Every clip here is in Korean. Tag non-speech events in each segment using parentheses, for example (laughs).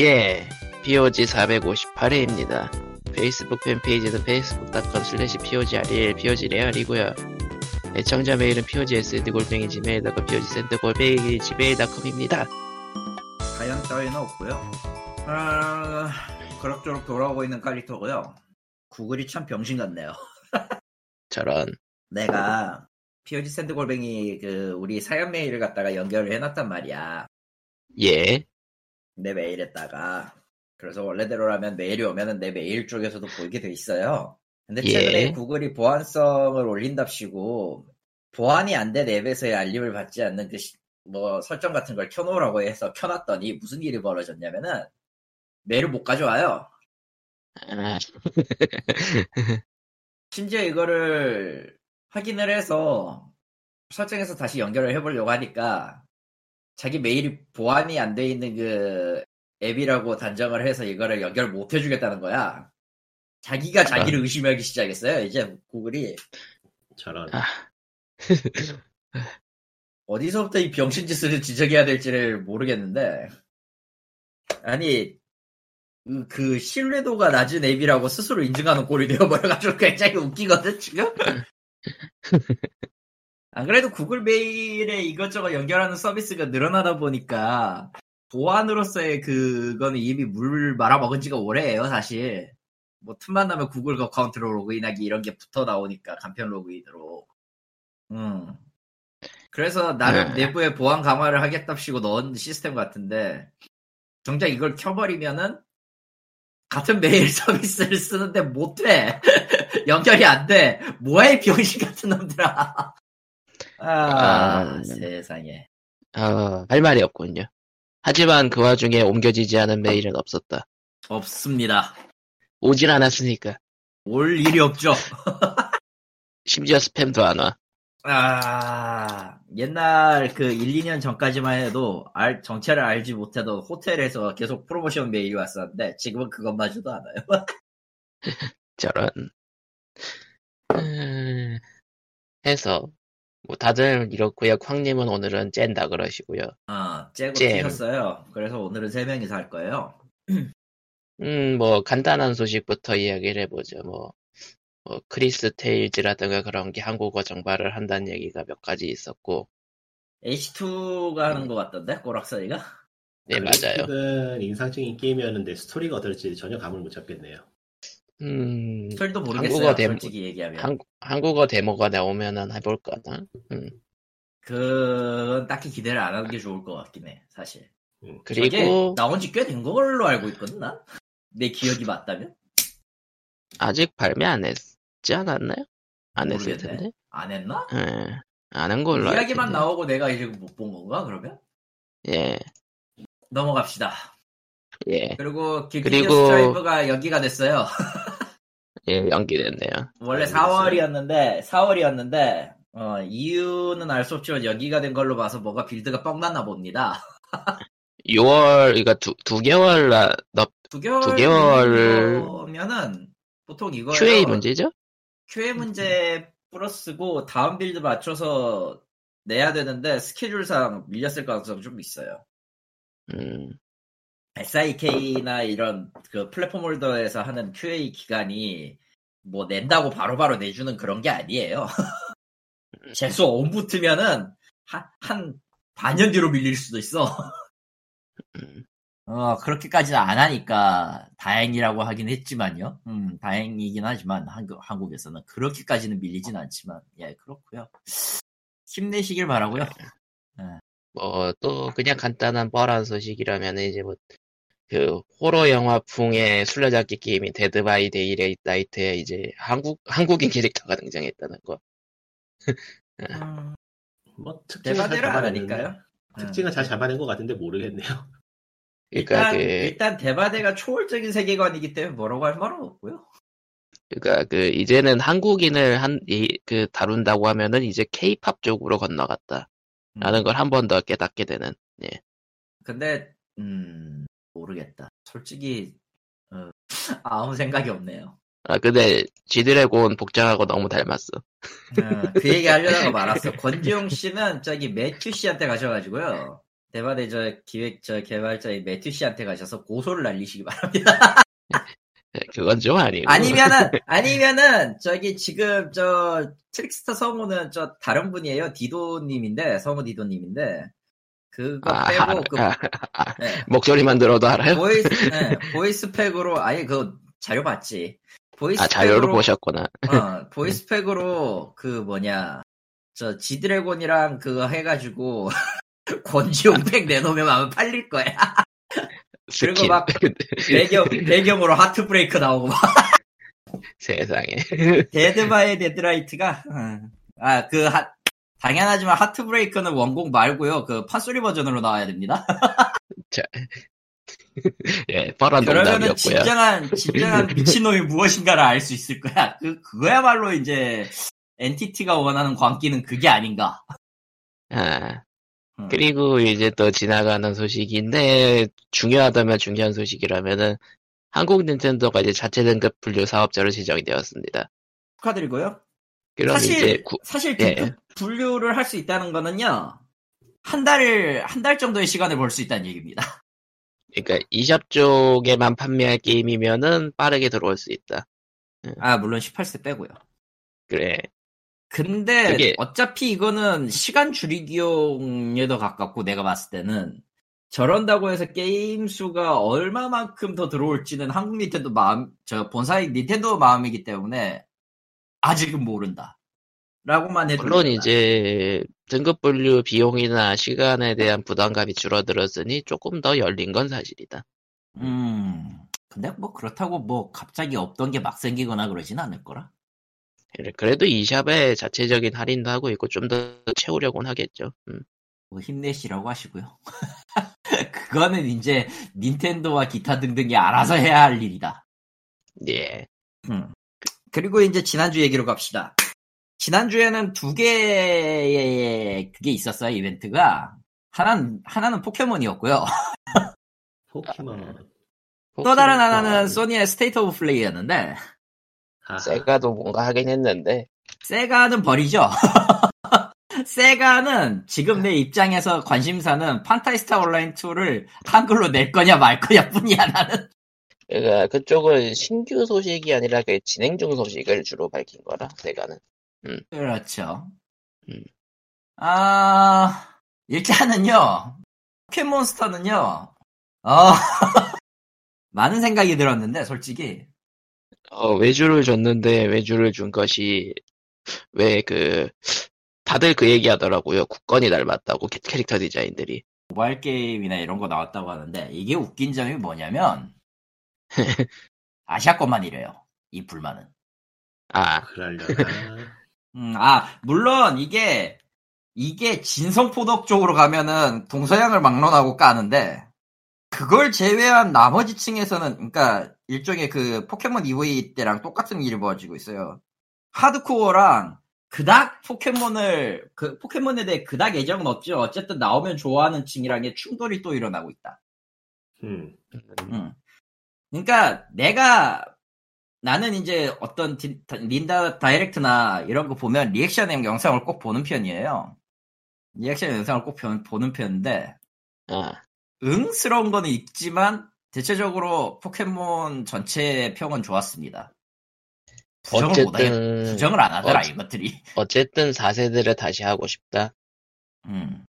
예, POG 458회입니다. 페이스북 팬페이지는 facebook.com slash POGREL, POGREAL이고요. 애청자 메일은 POGSND골뱅이 지메일.com, POGSND골뱅이 지메일.com입니다. 사연 따위는 없고요. 아, 그럭저럭 돌아오고 있는 깔리토고요. 구글이 참 병신 같네요. (laughs) 저런, 내가 POG send 골뱅이 그 우리 사연 메일을 갖다가 연결을 해놨단 말이야. 예, 내 메일에다가. 그래서 원래대로라면 메일이 오면은 내 메일 쪽에서도 보이게 돼 있어요. 근데 예. 최근에 구글이 보안성을 올린답시고 보안이 안 된 앱에서의 알림을 받지 않는 그뭐 설정 같은 걸 켜놓으라고 해서 켜놨더니 무슨 일이 벌어졌냐면은 메일을 못 가져와요. 아, (laughs) 심지어 이거를 확인을 해서 설정해서 다시 연결을 해보려고 하니까 자기 메일이 보안이 안 돼 있는 그 앱이라고 단정을 해서 이거를 연결 못 해주겠다는 거야. 자기가 자기를 의심하기 시작했어요. 이제 구글이 저런 아. (laughs) 어디서부터 이 병신 짓을 지적해야 될지를 모르겠는데 아니 그, 그 신뢰도가 낮은 앱이라고 스스로 인증하는 꼴이 되어버려가지고 (laughs) 굉장히 웃기거든 지금 (laughs) 안 그래도 구글 메일에 이것저것 연결하는 서비스가 늘어나다 보니까 보안으로서의 그거는 이미 물 말아먹은 지가 오래예요 사실. 뭐 틈만 나면 구글 account로 로그인하기 이런 게 붙어 나오니까 간편 로그인으로. 음. 그래서 나름 네. 내부에 보안 강화를 하겠답시고 넣은 시스템 같은데 정작 이걸 켜버리면은 같은 메일 (laughs) 서비스를 쓰는데 못돼. (laughs) 연결이 안돼. 뭐해 이 병신 같은 놈들아 아, 아, 세상에 어, 할 말이 없군요. 하지만 그 와중에 옮겨지지 않은 메일은 없었다. 없습니다 오질 않았으니까. 올 일이 없죠 (laughs) 심지어 스팸도 안 와. 아 옛날 그 1, 2년 전까지만 해도 알, 정체를 알지 못해도 호텔에서 계속 프로모션 메일이 왔었는데 지금은 그것마저도 안 와요 (laughs) 저런. 음, 해서, 뭐, 다들 이렇고요. 쾅님은 오늘은 쨘다 그러시고요. 아 째고 잼. 튀셨어요 그래서 오늘은 세 명이서 할 거예요 음, 뭐, 간단한 소식부터 이야기를 해보죠. 뭐, 뭐, 크리스 테일즈라든가 그런 게 한국어 정발을 한다는 얘기가 몇 가지 있었고, H2가 하는 것 같던데 꼬락서리가 네, 맞아요. 은 인상적인 게임이었는데 스토리가 어떨지 전혀 감을 못 잡겠네요. 음, 설도 모르겠어요 한국어 데모- 솔직히 얘기하면 한, 한국어 데모가 나오면은 해볼까나? 음, 그건 딱히 기대를 안 하는 게 좋을 것 같긴 해 사실 저게 그리고, 나온 지 꽤 된 걸로 알고 있거든 나? 내 기억이 맞다면? 아직 발매 안 했지 않았나요? 안 했을 모르겠네. 텐데. 안 했나? 예, 아는 걸로 알고 이야기만. 나오고 내가 이제 못 본 건가 그러면? 예, 넘어갑시다 예, 그리고 Guilty Gear 그리고- Strive가 연기가 됐어요 (laughs) 예, 연기됐네요. 원래 연기됐어요? 4월이었는데 4월이었는데 어, 이유는 알 수 없지만 연기가 된 걸로 봐서 뭐가 build가 뻥 났나 봅니다 (laughs) 6월, 그러니까 두, 두 개월, 나, 너, 두 개월 두 개월- 면은 보통 이거예요 QA 문제죠? QA 문제 플러스고 다음 build 맞춰서 내야 되는데 스케줄상 밀렸을 가능성이 좀 있어요. 음, SIK나 이런 그 플랫폼 홀더에서 하는 QA 기간이 뭐 낸다고 바로 바로 내주는 그런 게 아니에요. (laughs) 재수 온 붙으면은 한, 한 반년 뒤로 밀릴 수도 있어. 음, 어, 그렇게까지는 안 하니까 다행이라고 하긴 했지만요. 음, 다행이긴 하지만 한국, 한국에서는 그렇게까지는 밀리진 않지만 예, 그렇고요. 힘내시길 바라고요. 뭐, 또, 그냥 간단한 뻔한 소식이라면, 이제 뭐, 그, 호러 영화풍의 술래잡기 게임인 Dead by Daylight에 이제 한국, 한국인 캐릭터가 등장했다는 거. 음, (laughs) 뭐 특징은 잘 잡아냈는데 하니까요. 특징은 잘 잡아낸 것 같은데 모르겠네요. 그러니까 일단, 그, 일단 대바대가 초월적인 세계관이기 때문에 뭐라고 할 말은 없고요. 그러니까 그, 이제는 한국인을 한, 이, 그, 다룬다고 하면은 이제 케이팝 쪽으로 건너갔다. 음. 라는 걸한 번 더 깨닫게 되는, 예. 근데 음, 모르겠다. 솔직히 어, (laughs) 아무 생각이 없네요. 아, 근데, 지드래곤 복장하고 너무 닮았어. 어, 그 얘기 하려다가 말았어. (laughs) 권지용 씨는 저기 매튜 씨한테 가셔가지고요. 대만의 저 기획 저 개발자인 매튜 씨한테 가셔서 고소를 날리시기 바랍니다. 네, 그건 좀 아니고. 아니면은 (laughs) 아니면은 저기 지금 저 Trickster 성우는 저 다른 분이에요. 디도님인데 성우 디도님인데 그거 아, 빼고 알아. 그 아, 아, 네, 목소리만 들어도 알아요? 보이스 네, (laughs) voice pack으로 아예 그 자료 봤지. 아, 자료를 voice pack으로 보셨구나. 어, voice pack으로 그 뭐냐 저 지드래곤이랑 그거 해가지고 (laughs) 권지용팩 내놓으면 아마 팔릴 거야. 그리고. 막 (laughs) 배경 배경으로 Heartbreaker 나오고 막 세상에. Dead by Daylight가 아그 당연하지만 Heartbreaker는 원곡 말고요 그 판소리 버전으로 나와야 됩니다. (laughs) 예, 뻔한 그러면은. 진정한 진정한 미친놈이 무엇인가를 알 수 있을 거야. 그 그거야말로 이제 Entity가 원하는 광기는 그게 아닌가. 아, 음. 그리고 이제 또 지나가는 소식인데, 중요하다면 중요한 소식이라면은, 한국 닌텐도가 이제 자체 등급 분류 사업자로 지정이 되었습니다. 축하드리고요. 사실 구- 사실 예. 등급 분류를 할 수 있다는 거는요. 한 달, 한 달 정도의 시간을 벌수 있다는 얘기입니다. 그러니까 e샵 쪽에만 판매할 게임이면은 빠르게 들어올 수 있다. 아, 물론 18세 빼고요. 그래. 근데 그게- 어차피 이거는 시간 줄이기용에 더 가깝고 내가 봤을 때는 저런다고 해서 게임 수가 얼마만큼 더 들어올지는 한국 닌텐도 마음, 저 본사의 닌텐도 마음이기 때문에 아직은 모른다. 라고만 해도 물론 된다. 이제 등급 분류 비용이나 시간에 대한 부담감이 줄어들었으니 조금 더 열린 건 사실이다. 음, 근데 뭐 그렇다고 뭐 갑자기 없던 게 막 생기거나 그러진 않을 거라. 그래, 그래도 e샵에 자체적인 할인도 하고 있고 좀 더 채우려고는 하겠죠. 음. 뭐 힘내시라고 하시고요. (laughs) 그거는 이제 닌텐도와 기타 등등이 알아서 해야 할 일이다. 예. 음. 그리고 이제 지난주 얘기로 갑시다. 지난주에는 두 개의 그게 있었어요, 이벤트가. 하나는, 하나는 포켓몬이었고요. (laughs) 포켓몬. 또 다른 하나는 소니의 State of Play였는데. 세가도 뭔가 하긴 했는데 세가는 버리죠. (laughs) 세가는 지금 내 입장에서 관심사는 Phantasy Star Online 2를 한글로 낼 거냐 말 거냐 뿐이야, 나는. 그러니까 그쪽은 신규 소식이 아니라 그 진행 중 소식을 주로 밝힌 거라 세가는 그렇죠. 음. 아, 일단은요, 포켓몬스터는요, 어, (laughs) 많은 생각이 들었는데, 솔직히. 어, 외주를 줬는데 외주를 준 것이 왜 그 다들 그 얘기 하더라고요. 국건이 닮았다고 캐- 캐릭터 디자인들이. 모바일 게임이나 이런 거 나왔다고 하는데, 이게 웃긴 점이 뭐냐면, 아시아 것만 이래요. 이 불만은. 아, 그러려나. (laughs) 음, 아, 물론 이게, 이게 진성포덕 쪽으로 가면은 동서양을 막론하고 까는데, 그걸 제외한 나머지 층에서는, 그러니까 일종의 그 포켓몬 EV 때랑 똑같은 일이 벌어지고 있어요. 하드코어랑 그닥 포켓몬을, 그 포켓몬에 대해 그닥 애정은 없죠. 어쨌든 나오면 좋아하는 층이랑의 충돌이 또 일어나고 있다. 음. 음. 그러니까 내가 나는 이제 어떤 디- 닌텐도 Direct나 이런 거 보면 리액션 영상을 꼭 보는 편이에요. 리액션 영상을 꼭 보- 보는 편인데 아, 응스러운 거는 있지만 대체적으로 포켓몬 전체 평은 좋았습니다. 부정을 못 하겠, 어쨌든 부정을 안 하더라 어- 이것들이. 어쨌든 4세대를 다시 하고 싶다. 음.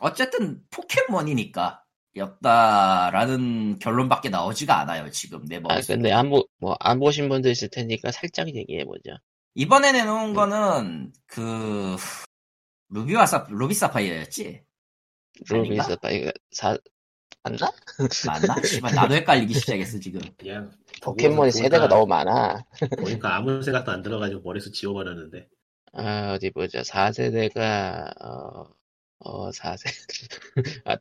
어쨌든 포켓몬이니까 였다라는 결론밖에 나오지가 않아요 지금 내 아, 머릿속에. 근데 안 보, 뭐, 안 보신 분도 있을 테니까 살짝 얘기해보죠. 이번에 내놓은 거는 그 루비와 사 루비 사파이어였지 루비 아닌가? 스파이가 사, 맞나? 맞나? 씨발 나도 헷갈리기 시작했어 지금. (laughs) 그냥 포켓몬이 세대가 너무 많아. 보니까 아무 생각도 안 들어가지고 머리에서 지워버렸는데. 아, 어디 보자. 4세대가, 어, 어, 4세대. (laughs) 아,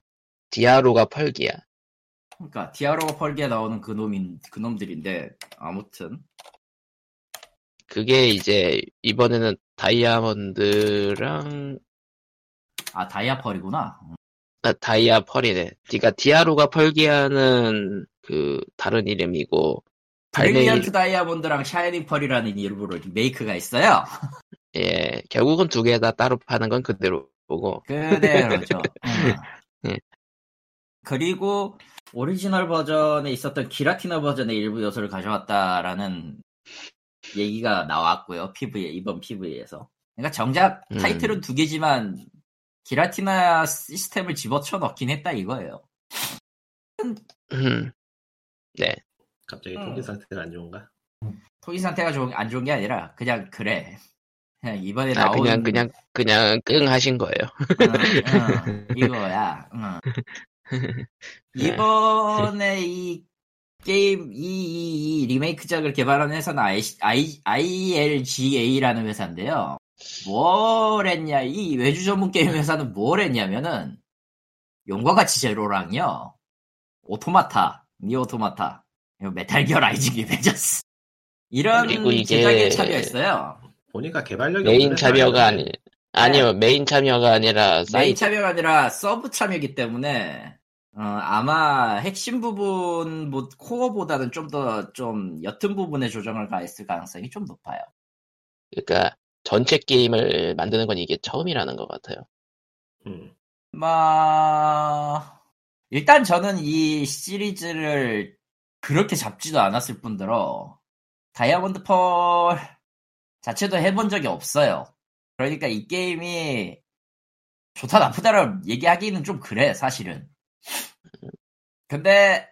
디아루가 펄기아. 그러니까 디아루가 펄기아에 나오는 그 놈인 그 놈들인데 아무튼 그게 이제, 이번에는 다이아몬드랑, 아 다이아 펄이구나. 아, 다이아 펄이네. 그니까 디아루가 펄기아는 그, 다른 이름이고, 발매일, 브릴리언트 다이아몬드랑 샤이닝 펄이라는 이름으로 리메이크가 있어요. (laughs) 예, 결국은 두 개 다 따로 파는 건 그대로고, 그대로죠. 음. (laughs) 예. 그리고 오리지널 버전에 있었던 기라티나 버전의 일부 요소를 가져왔다라는 얘기가 나왔고요. PV 이번 PV에서. 그러니까 정작 음. 타이틀은 두 개지만 기라티나 시스템을 집어쳐 넣긴 했다 이거예요. 음. 네. 갑자기 음. 통신 상태가 안 좋은가? 토기 상태가 좋은, 안 좋은 게 아니라 그냥 그래. 그냥 이번에 아, 나온 그냥, 그냥, 그냥 끙 하신 거예요. 응, 응, 이거야. 응. (laughs) 이번에 이 게임 이, 이, 이 리메이크작을 개발한 회사는 I, I, ILGA라는 회사인데요. 뭘 했냐? 이 외주 전문 게임 회사는 뭘 했냐면은 용과 같이 제로랑요. 오토마타, 니어 오토마타, 메탈 기어 라이징 리벤전스 이런 제작에 참여했어요. 보니까 개발력이 메인 참여가 아니, 아니요, 메인 참여가 아니라, 메인 참여가 아니라 서브 참여이기 때문에 어, 아마 핵심 부분 뭐 코어보다는 좀더좀 옅은 부분에 조정을 가했을 가능성이 좀 높아요. 그러니까, 전체 게임을 만드는 건 이게 처음이라는 것 같아요. 음. 뭐 일단 저는 이 시리즈를 그렇게 잡지도 않았을 뿐더러 다이아몬드 펄 자체도 해본 적이 없어요. 그러니까 이 게임이 좋다 나쁘다를 얘기하기는 좀 그래 사실은. 근데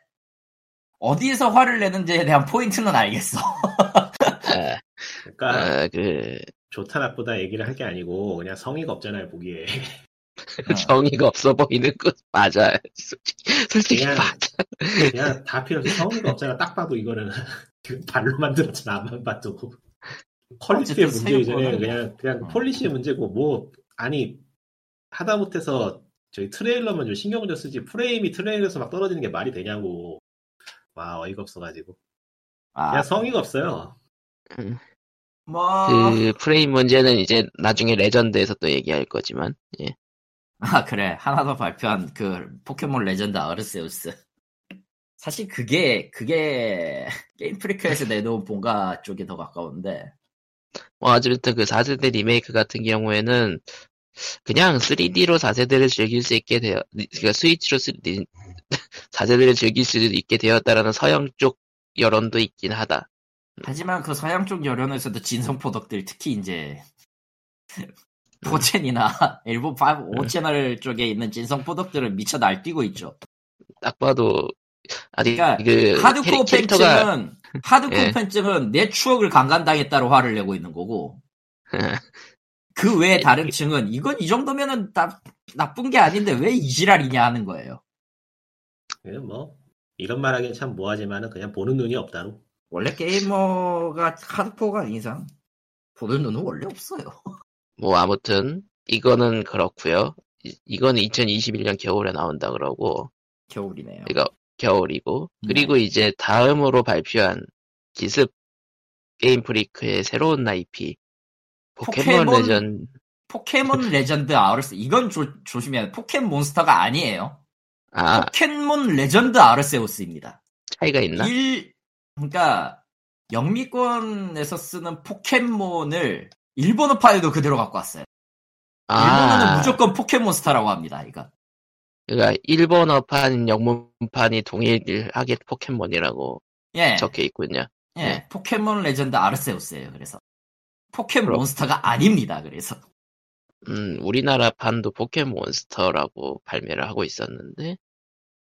어디에서 화를 내는지에 대한 포인트는 알겠어. 아, (laughs) 그러니까 아, 그, 좋다 나쁘다 얘기를 할게 아니고 그냥 성의가 없잖아요 보기에. (laughs) 어. 성의가 없어 보이는 거 맞아. 솔직히, 솔직히 그냥- 맞아. 그냥 다 필요 없이 성의가 없잖아. 딱 봐도 이거는 발로 만들었잖아. 앞만 봐도. quality의 어쨌든 문제 이전에 생각보다- 그냥 그냥 어. polish의 문제고 뭐 아니 하다 못해서 저희 트레일러만 좀 신경 좀 쓰지 프레임이 트레일러에서 막 떨어지는 게 말이 되냐고. 와 어이가 없어가지고 아, 그냥 성의가 없어요. 뭐그 프레임 문제는 이제 나중에 레전드에서 또 얘기할 거지만, 예. 아, 그래. 하나 더 발표한 그 포켓몬 레전드 아르세우스. 사실 그게, 그게 (laughs) 게임 프리크에서 내놓은 본가 쪽에 더 가까운데. 뭐, 어쨌든 그 4세대 리메이크 같은 경우에는 그냥 3D로 4세대를 즐길 수 있게 되어, 그러니까 스위치로 4세대를 (laughs) 즐길 수 있게 되었다라는 서양 쪽 여론도 있긴 하다. 하지만 그 서양 쪽 여론에서도 진성포덕들, 특히 이제, 4첸이나 일본 5, 5채널 쪽에 있는 진성포덕들은 미쳐 날뛰고 있죠. 딱 봐도, 아니, 그러니까 그, 하드코어 캐릭- 캐릭터가, 팬층은, (laughs) 하드코어 예. 팬층은 내 추억을 강간당했다로 화를 내고 있는 거고, (laughs) 그 외에 다른 층은 이건 이 정도면은 나, 나쁜 게 아닌데 왜 이 지랄이냐 하는 거예요. 그냥 뭐 이런 말하기엔 참 뭐하지만은 그냥 보는 눈이 없다로. 원래 게이머가 하드코어가 아닌 이상 보는 눈은 원래 없어요. (laughs) 뭐, 아무튼, 이거는 그렇고요 이- 이거는 2021년 겨울에 나온다 그러고, 겨울이네요. 이거 겨울이고, 네. 그리고 이제 다음으로 발표한 기습 게임 프리크의 새로운 IP, 포켓몬, 포켓몬- 레전, 포켓몬 (laughs) 레전드 아르스 이건 조, 조심해야 돼. 포켓몬스터가 아니에요. 아, 포켓몬 레전드 아르세우스입니다. 차이가 있나? 일 그러니까 영미권에서 쓰는 포켓몬을 일본어판에도 그대로 갖고 왔어요. 일본어는 아, 무조건 포켓몬스터라고 합니다. 이거. 그러니까 일본어판, 영문판이 동일하게 포켓몬이라고 예. 적혀 있군요. 예, 네. 포켓몬 레전드 아르세우스예요. 그래서 포켓몬스터가 아닙니다. 그래서 음, 우리나라 판도 포켓몬스터라고 발매를 하고 있었는데,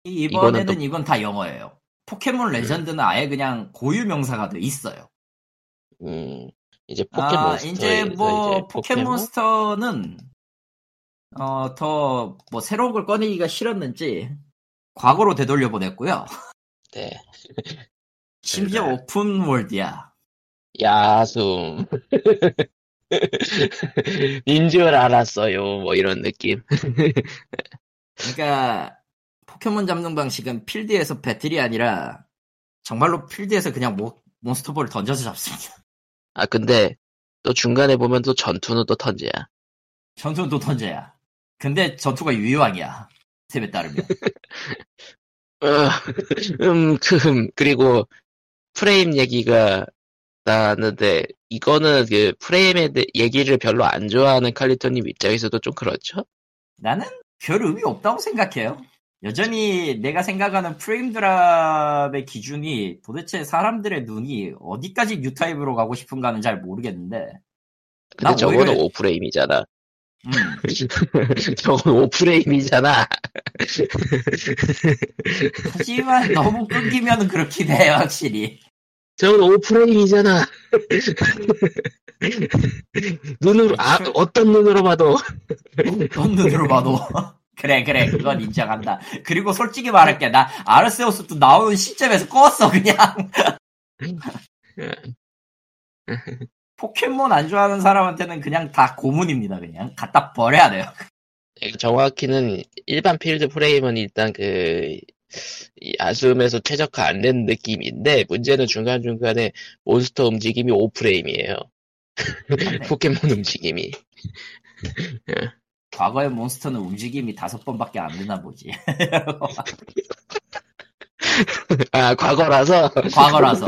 이- 이번에는 또- 이건 다 영어예요. 포켓몬 레전드는 아예 그냥 고유 명사가 돼 있어요. 음, 이제 아, 포켓몬스터. 이제 뭐 포켓몬스터는 어 더 뭐 새로운 걸 꺼내기가 싫었는지 과거로 되돌려 보냈고요. 네. 심지어 네. (laughs) open world야. 야숨. (laughs) 인 줄 알았어요. 뭐 이런 느낌. 그러니까 포켓몬 잡는 방식은 필드에서 배틀이 아니라 정말로 필드에서 그냥 모, 몬스터볼을 던져서 잡습니다. 아, 근데 또 중간에 보면 또 전투는 또 turn제야. 전투는 또 던져야. 근데 전투가 유효왕이야. 셈에 따르면. (laughs) 어, 음, 그, 그리고 프레임 얘기가 나는데 이거는 그 프레임에 대- 얘기를 별로 안 좋아하는 칼리토님 입장에서도 좀 그렇죠? 나는 별 의미 없다고 생각해요. 여전히 내가 생각하는 프레임 드랍의 기준이 도대체 사람들의 눈이 어디까지 뉴타입으로 가고 싶은가는 잘 모르겠는데. 근데 난 저거는 오히려- 5프레임이잖아. 음, (laughs) 저건 5프레임이잖아. 하지만 너무 끊기면 그렇긴 해, 확실히. 저건 5프레임이잖아. (laughs) 눈으로, 아, 어떤 눈으로 봐도. 어떤 눈으로 봐도. (laughs) 그래, 그래, 그건 인정한다. 그리고 솔직히 말할게, 나 아르세우스도 나오는 시점에서 껐어, 그냥. (laughs) 포켓몬 안 좋아하는 사람한테는 그냥 다 고문입니다, 그냥. 갖다 버려야 돼요. 정확히는 일반 필드 프레임은 일단 그, 이 아숨에서 최적화 안 된 느낌인데, 문제는 중간중간에 몬스터 움직임이 5프레임이에요. (laughs) 포켓몬 움직임이. (laughs) 과거의 몬스터는 움직임이 다섯 번밖에 안 되나 보지. (laughs) 아, 과거라서? 과거라서.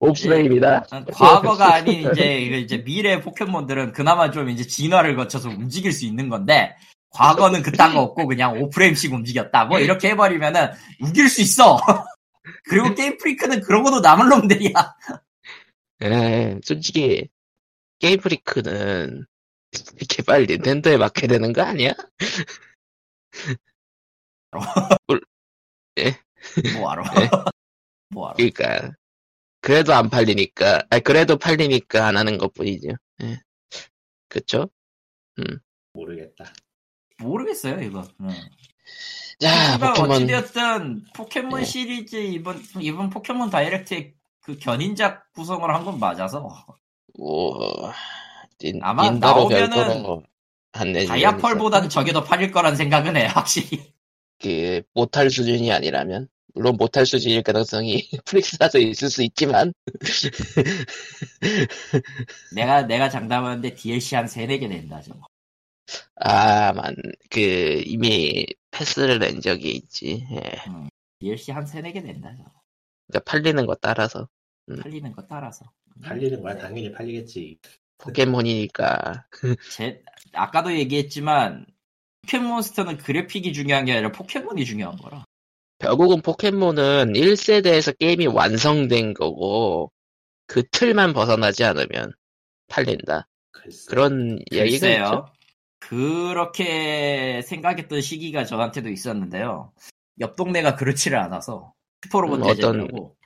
5프레임이다? 과거가 아닌 이제 이제 미래 포켓몬들은 그나마 좀 이제 진화를 거쳐서 움직일 수 있는 건데 과거는 그딴 거 없고 그냥 5프레임씩 움직였다. 뭐 이렇게 해버리면은 우길 수 있어. (laughs) 그리고 게임 프리크는 그러고도 남을 놈들이야. 에, 솔직히, 게임 프리크는, 이렇게 빨리 닌텐도에 맡게 되는 거 아니야? 뭐하러? 네. 뭐하러? 그니까, 그래도 안 팔리니까, 아 그래도 팔리니까 안 하는 것 뿐이죠. 예. 그쵸? 모르겠다. 모르겠어요 이거. 응. 아, 포켓몬, 어찌되었든 포켓몬 네. 시리즈 이번 이번 포켓몬 다이렉트의 그 견인작 구성을 한 건 맞아서 뭐, 닌, 아마 나오면은 내지. 다이아펄보다는 저게 더 팔릴 거란 생각은 해 확실히. 그, 못할 수준이 아니라면. 물론 못할 수준일 가능성이 (laughs) 프릭스라서 있을 수 있지만, (laughs) 내가 내가 장담하는데 DLC 한 3, 4개 낸다 저거. 아, 만, 그, 이미 패스를 낸 적이 있지. 예. DLC 한 3, 4개 낸다 저거. 그러니까 팔리는 거 따라서. 팔리는 거 따라서. 팔리는 거야 당연히 팔리겠지. 포켓몬이니까. (laughs) 제 아까도 얘기했지만 포켓몬스터는 그래픽이 중요한 게 아니라 포켓몬이 중요한 거라. 결국은 포켓몬은 1세대에서 게임이 완성된 거고, 그 틀만 벗어나지 않으면 팔린다. 글쎄. 그런 이야기가 있죠. 그렇게 생각했던 시기가 저한테도 있었는데요. 옆 동네가 그렇지를 않아서 슈퍼로봇 음, 어떤- 대전이라고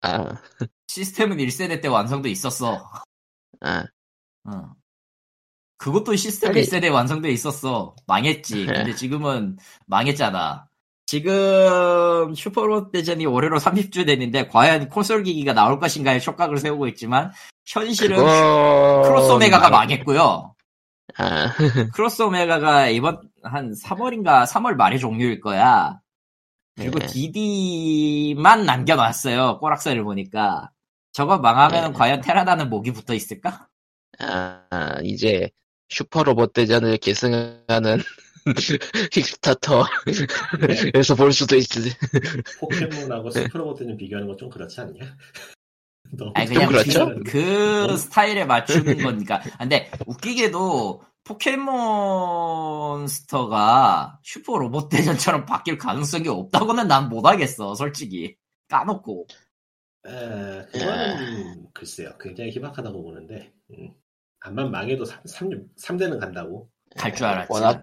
아, 시스템은 1세대 때 완성도 있었어. 아, 응. 그것도 시스템 아니- 1세대 완성돼 있었어. 망했지. 네. 근데 지금은 망했잖아. 지금 슈퍼로봇 대전이 올해로 30주년 됐는데 과연 콘솔 기기가 나올 것인가에 촉각을 세우고 있지만 현실은 그거. 크로스 오메가가 말- 망했고요. 아, (laughs) 크로스 오메가가 이번 한 3월인가 3월 말에 종료일 거야. 그리고 네. DD만 남겨놨어요. 꼬락서를 보니까. 저거 망하면 네. 과연 테라다는 목이 붙어 있을까? 아, 이제 슈퍼로봇 대전을 계승하는 (laughs) 킥스타터에서 볼 수도 있지. 포켓몬하고 슈퍼로봇은 비교하는 건 좀 그렇지 않냐? (laughs) 아니 그냥 그렇죠? 그, 그 스타일에 맞추는 거니까. 아, 근데 웃기게도 포켓몬스터가 슈퍼 로봇 대전처럼 바뀔 가능성이 없다고는 난 못하겠어, 솔직히. 까놓고. 에, 그거는 글쎄요. 굉장히 희박하다고 보는데 음. 암만 망해도 3, 삼대는 간다고. 갈 줄 알았지. 워낙,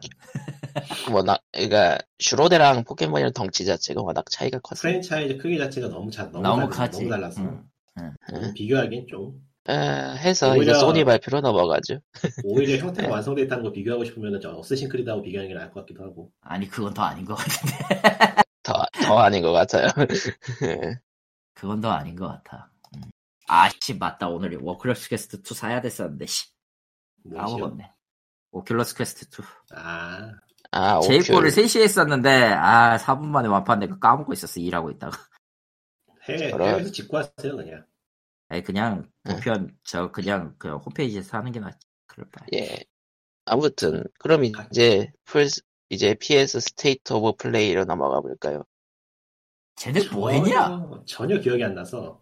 워낙, 그러니까 슈로대랑 포켓몬이랑 덩치 자체가 워낙 차이가 컸어. 프랜차이즈 크기 자체가 너무 자, 너무, 너무 달라, 크지. 너무 달라서 응. 음. 비교하기엔 좀 아, 해서 오히려- 이제 소니 발표로 넘어가죠. 오히려 (laughs) 형태가 네. 완성돼 있다는 거 비교하고 싶으면 저 Assassin's Creed하고 비교하는 게 나을 것 같기도 하고. 아니, 그건 더 아닌 것 같은데. 더, 더 아닌 것 같아요. (laughs) 그건 더 아닌 것 같아. 음. 아, 씨, 맞다. 오늘 Oculus Quest 2 사야 됐었는데, 씨. 까먹었네. Oculus Quest 2. 아, 아, 제이코를 오큐. 3시에 했었는데, 아, 4분 만에 완판된 거 까먹고 있었어, 일하고 있다가. 해외, 저런. 해외에서 왔어요 그냥. 아니, 그냥, 응. 보편, 저, 그냥, 그, 홈페이지에서 하는 게 낫지. 그럴 바에. 예. 아무튼, 그럼 이제, 풀, 이제 PS State of Play로 넘어가 볼까요? 쟤네 뭐 했냐? 전혀, 기억이 안 나서. 뭐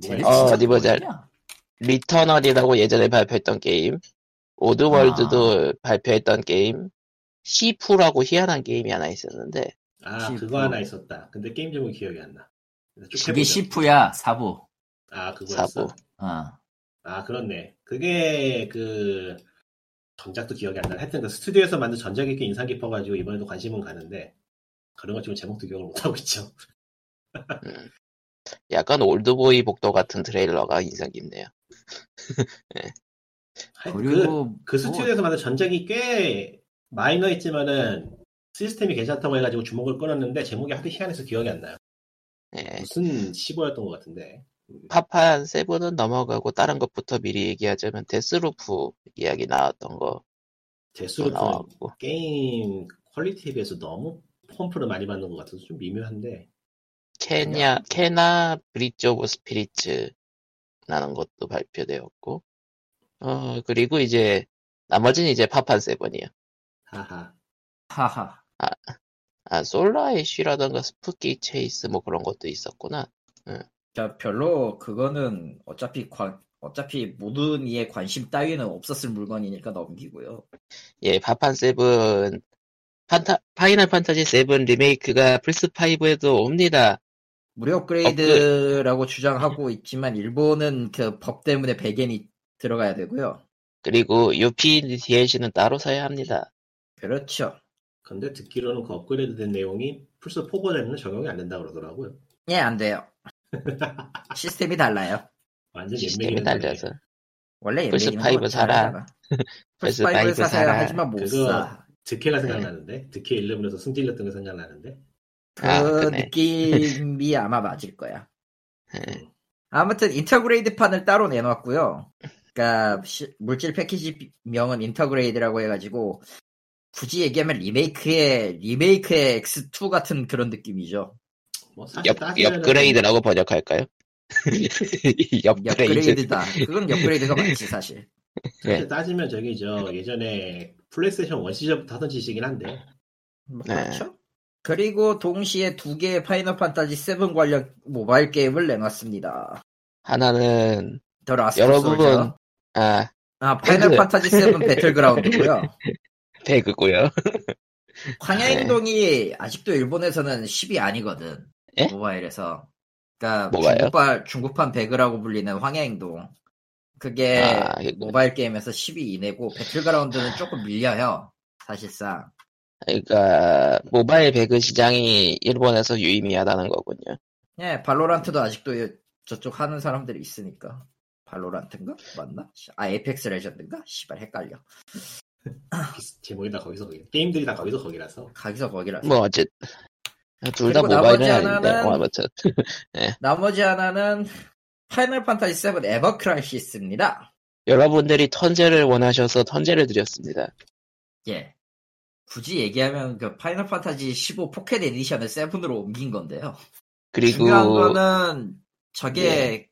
쟤네 어, 진짜 어디 뭐 보자. Returnal이라고 예전에 발표했던 게임, Oddworld도 발표했던 게임, Sifu라고 희한한 게임이 하나 있었는데 아 Sifu. 그거 하나 있었다. 근데 게임 제목이 기억이 안 나. 그게. Sifu야 사부. 아 그거였어. 어. 아 그렇네. 그게 그 전작도 기억이 안 나. 하여튼 그 스튜디오에서 만든 전작이 꽤 인상 깊어가지고 이번에도 관심은 가는데 그런 거 지금 제목도 기억을 못 하고 있죠. 음, 약간 올드보이 복도 같은 트레일러가 인상 깊네요. (laughs) 하여튼 그리고 그, 그 스튜디오에서 만든 전작이 꽤 마이너했지만은 시스템이 괜찮다고 해가지고 주목을 끌었는데 제목이 하도 희한해서 기억이 안 나요. 예, 무슨 15였던 것 같은데. 파판 Seven은 넘어가고 다른 것부터 미리 얘기하자면 Deathloop 이야기 나왔던 거 Deathloop는 나왔고 게임 퀄리티에 비해서 너무 펌프를 많이 받는 것 같아서 좀 미묘한데 Kena Kena Bridge of Spirits 라는 것도 발표되었고 어 그리고 이제 나머지는 이제 파판 Seven이요. 하하 하하. 아 Solar Ash라던가 Spooky Chase 뭐 그런 것도 있었구나. 자, 별로 그거는 어차피 관, 어차피 모든 이의 관심 따위는 없었을 물건이니까 넘기고요. 예, 파판 Seven 판타 Final Fantasy Seven Remake가 플스 5에도 옵니다. 무료 업그레이드라고 주장하고 있지만 일본은 그 법 때문에 백 엔이 들어가야 되고요. 그리고 유피 DLC는 따로 사야 합니다. 그렇죠. 근데 듣기로는 그 업그레이드 된 내용이 플스 4 버전에는 적용이 안 된다 그러더라고요 예, 안 돼요. (laughs) 시스템이 달라요. 완전 시스템이 달라서 원래 플스 엠베이는 Five 거 사라. 잘하잖아. 플스 플스 5를 Five 사세요. 사라. 하지만 못 그거 사. 드퀘가 생각나는데 드퀘 11에서 승질냈던 게 생각나는데 그 아. 느낌이 (laughs) 아마 맞을 거야. 예, 아무튼 Intergrade 판을 따로 내놨고요. 그러니까 시- 물질 패키지 명은 Intergrade라고 해가지고 굳이 얘기하면 리메이크의 리메이크의 X2 같은 그런 느낌이죠. 뭐 업, 업그레이드라고 번역할까요? (laughs) 업그레이드. 업그레이드 다. 그건 업그레이드가 맞지 사실. 사실 네. 따지면 저기 저 예전에 플레이스테이션 1 시절부터 하던 짓이긴 한데 뭐 네. 그렇죠. 그리고 동시에 두 개의 파이널 판타지 7 관련 모바일 게임을 내놨습니다. 하나는 The Last 여러분. 아 아 Final 배그. 판타지 7 배틀그라운드고요. 배그고요. (laughs) 황야행동이 아직도 일본에서는 10위 안이거든. 예? 모바일에서. 그러니까 뭐가요? 중국발, 중국판 배그라고 불리는 황야행동. 그게 아. 모바일 게임에서 10위 이내고 배틀그라운드는 조금 밀려요. 사실상. 그러니까 모바일 배그 시장이 일본에서 유의미하다는 거군요. 예, Valorant도 아직도 저쪽 하는 사람들이 있으니까. Valorant인가? 맞나? 아, Apex Legends인가? 씨발 헷갈려. 제목이 다 거기서 거기 게임들이 다 거기서 거기라서 가기서 거기라서. 뭐 어쨌 둘 다 모바일은 아닌데 하나는- 뭐 아무튼 (laughs) 나머지 하나는 Final Fantasy 7 Ever Crisis입니다. 여러분들이 턴제를 원하셔서 턴제를 드렸습니다. 예. 굳이 얘기하면 그 Final Fantasy 15 Pocket Edition을 7으로 옮긴 건데요. 그리고 중요한 거는 저게 예.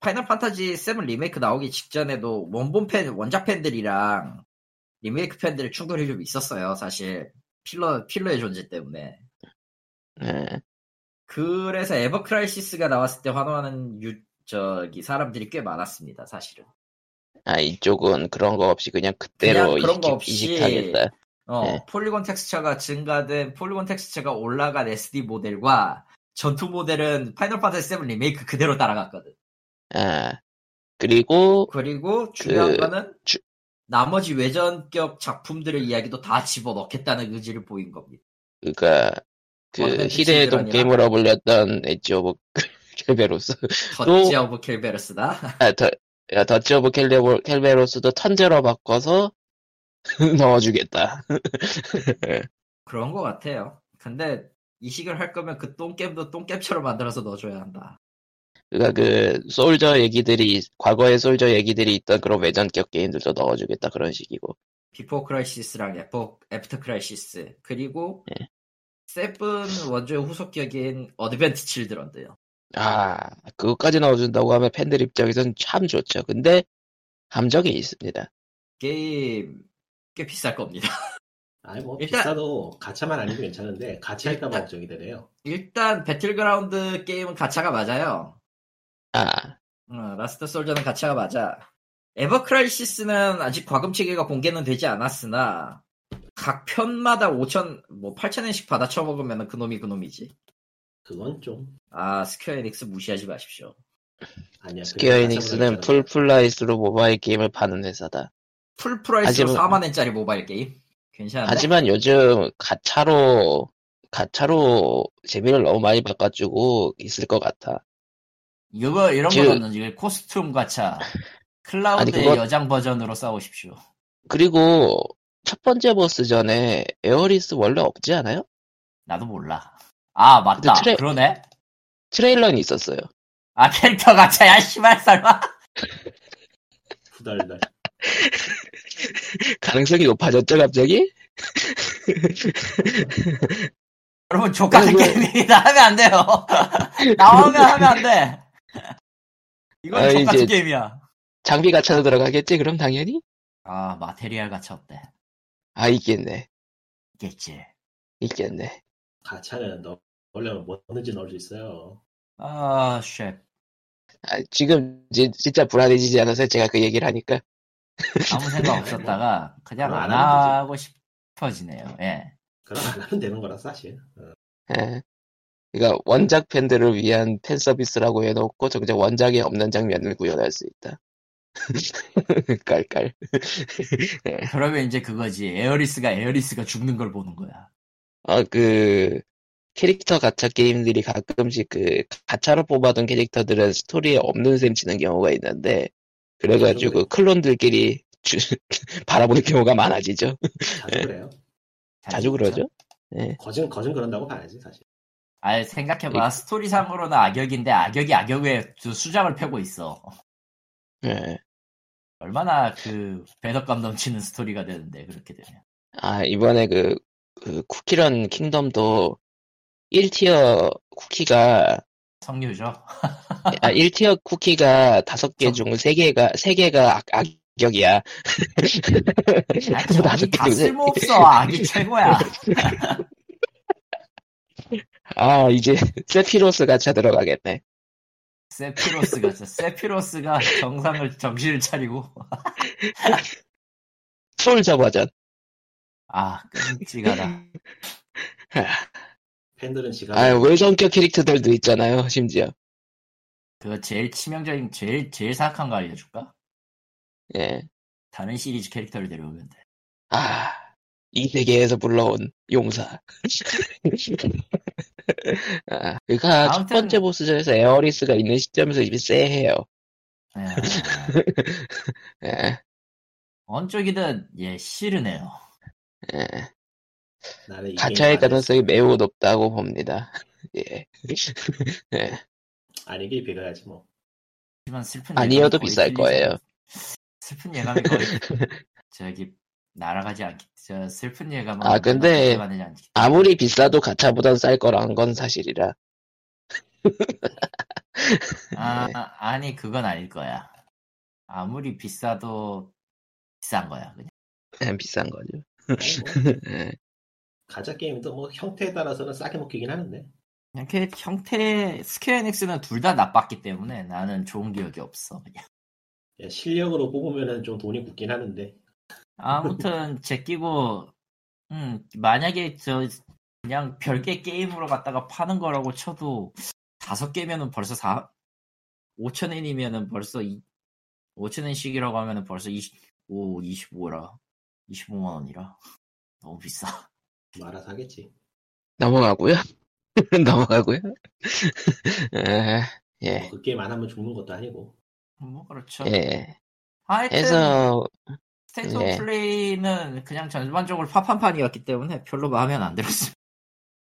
Final Fantasy 7 리메이크 나오기 직전에도 원본 팬, 원작 팬들이랑 리메이크 팬들 충돌이 좀 있었어요, 사실. Feeler, Feeler의 존재 때문에. 예, 그래서 Ever Crisis가 나왔을 때 환호하는 유, 저기 사람들이 꽤 많았습니다, 사실은. 아 이쪽은 그런 거 없이 그냥 그대로 그냥 그런 이식, 거 없이 이식하겠다. 어, 네. polygon texture가 증가된 polygon texture가 올라간 SD 모델과 전투 모델은 Final Fantasy 7 리메이크 그대로 따라갔거든. 아 그리고 그리고 중요한 그, 거는 주- 나머지 외전격 작품들의 이야기도 다 집어넣겠다는 의지를 보인 겁니다. 그니까 그 희대의. 똥게임으로 불렸던 Dirge of (laughs) Cerberus Dirge of Cerberus다. 아, 더, 야, Dirge of 켈베로, Cerberus도 턴제로 바꿔서 (laughs) 넣어주겠다. (laughs) 그런 것 같아요. 근데 이식을 할 거면 그 똥겜도 똥겜처럼 만들어서 넣어줘야 한다. 그니까 그 soldier 얘기들이 과거의 soldier 얘기들이 있던 그런 외전격 게임들도 넣어주겠다 그런 식이고. Before Crisis랑 애포, After Crisis 그리고 예. 세븐 원조의 후속격인 Advent Children도요. 아 그것까지 넣어준다고 하면 팬들 입장에선 참 좋죠. 근데 함정이 있습니다. 게임 꽤 비쌀 겁니다. (laughs) 아니 뭐 일단- 비싸도 가차만 아니면 괜찮은데 가차일까봐 일단- 걱정이 되네요. 일단 배틀그라운드 게임은 가차가 맞아요. 아 어, Last Soldier는 가차가 맞아. Ever Crisis는 아직 과금 체계가 공개는 되지 않았으나 각 편마다 5천, 뭐 8천엔씩 받아 쳐먹으면 그놈이 그놈이지. 그건 좀 아, Square Enix 무시하지 마십시오. 아니야. Square Enix는 full price로 모바일 게임을 파는 회사다. full price로 하지만- 4만 엔짜리 모바일 게임? 괜찮은데? 하지만 요즘 가차로 가차로 재미를 너무 많이 봐가지고 있을 것 같아. 이거, 이런 지금- 거는 이게 costume 가차. (laughs) 클라우드의 그거- 여장 버전으로 싸우십시오. 그리고 첫 번째 보스 전에 에어리스 원래 없지 않아요? 나도 몰라. 아, 맞다. 트레- 그러네? 트레일러는 있었어요. 아, 캐릭터 가차야, 씨발, 설마? (laughs) 후덜덜. 가능성이 높아졌죠 갑자기? 여러분, 족같은 왜- 게임이다 하면 안 돼요. (laughs) 나오면 하면 안 돼. 이건 아, 족같은 이제- 게임이야. 장비 가차로 들어가겠지 그럼 당연히? 아, 마테리아 가차 어때? 아 있겠네. 있겠지. 있겠네. 가차는 너 원래 뭐든지 넣을 수 있어요. 아, shit. 아, 지금 지- 진짜 불안해지지 않아서 제가 그 얘기를 하니까 아무 생각 (laughs) 없었다가 그냥 안안 되지. 하고 싶어지네요. 예. 그럼 안 하면 되는 거라 사실. 어. 예. 그러니까 원작 팬들을 위한 팬 서비스라고 해놓고 정작 원작에 없는 장면을 구현할 수 있다. (laughs) 깔깔. (laughs) 그러면 이제 그거지. 에어리스가 에어리스가 죽는 걸 보는 거야. 어, 그, 캐릭터 가차 게임들이 가끔씩 그, 가차로 뽑아둔 캐릭터들은 스토리에 없는 셈 치는 경우가 있는데, 그래가지고 클론들끼리 주- (laughs) 바라보는 경우가 많아지죠. 자주 그래요. 자주 그러죠? 예. 거진 거진 그런다고 봐야지 사실. 아 생각해봐. 스토리상으로는 악역인데 악역이 악역의 그 수장을 펴고 있어. 예. 얼마나 그 배덕감 넘치는 스토리가 되는데 그렇게 되면. 아, 이번에 그, 그 쿠키런 킹덤도 1티어 쿠키가, 성류죠. 아, 1티어 쿠키가 5개 중 3개가, 3개가 악, 악역이야. 아, (laughs) 개다 쓸모없어. (laughs) 악이 최고야. 아, 이제 세피로스 가차 들어가겠네. 세피로스가 세피로스가 정상을 정신을 차리고 (laughs) 솔저 버전. 아 끔찍하다. 팬들은 지가 아, 외성격 캐릭터들도 있잖아요, 심지어. 그 제일 치명적인 제일 제일 사악한 거 알려줄까? 예. 다른 시리즈 캐릭터를 데려오면 돼. 아, 이 세계에서 불러온 용사. (laughs) 아, 그니까 첫 아무튼- 번째 보스전에서 에어리스가 있는 시점에서 이미 쎄해요. 예. (laughs) 예, 어느 쪽이든 예 싫으네요. 예. 가차의 가능성이 매우 높다고 봅니다. (laughs) 예. 예. 아니길 빌어야지 뭐. 하지만 슬픈 아니어도 비쌀 거예요. 않- 슬픈 예감이 거의 (laughs) 저기 날아가지 않기 저 슬픈 예감은 아, 근데 아무리 비싸도 가차보단 쌀 거란 건 사실이라. 아, (laughs) 네. 아, 아니 그건 아닐 거야. 아무리 비싸도 비싼 거야 그냥. 그냥 비싼 거죠. 뭐 (laughs) 예. 가짜 게임도 뭐 형태에 따라서는 싸게 먹히긴 하는데. 이렇게 형태 스퀘어닉스는 둘 다 나빴기 때문에 나는 좋은 기억이 없어 그냥. 예, 실력으로 뽑으면은 좀 돈이 굳긴 하는데. 아무튼 제끼고 음 만약에 저 그냥 별개 게임으로 갖다가 파는 거라고 쳐도 다섯 개면은 벌써 4 5천 엔이면은 벌써 5천 엔씩이라고 하면은 벌써 25 25라 25만 원이라 너무 비싸. 말아서 하겠지. 넘어가고요. (laughs) 넘어가고요. (laughs) 예. 예. 뭐 그 게임 안 하면 죽는 것도 아니고. 뭐 그렇죠. 예. 하여튼 해서 State 예. of Play는 그냥 전반적으로 파판판이었기 때문에 별로 마음에 안 들었습니다.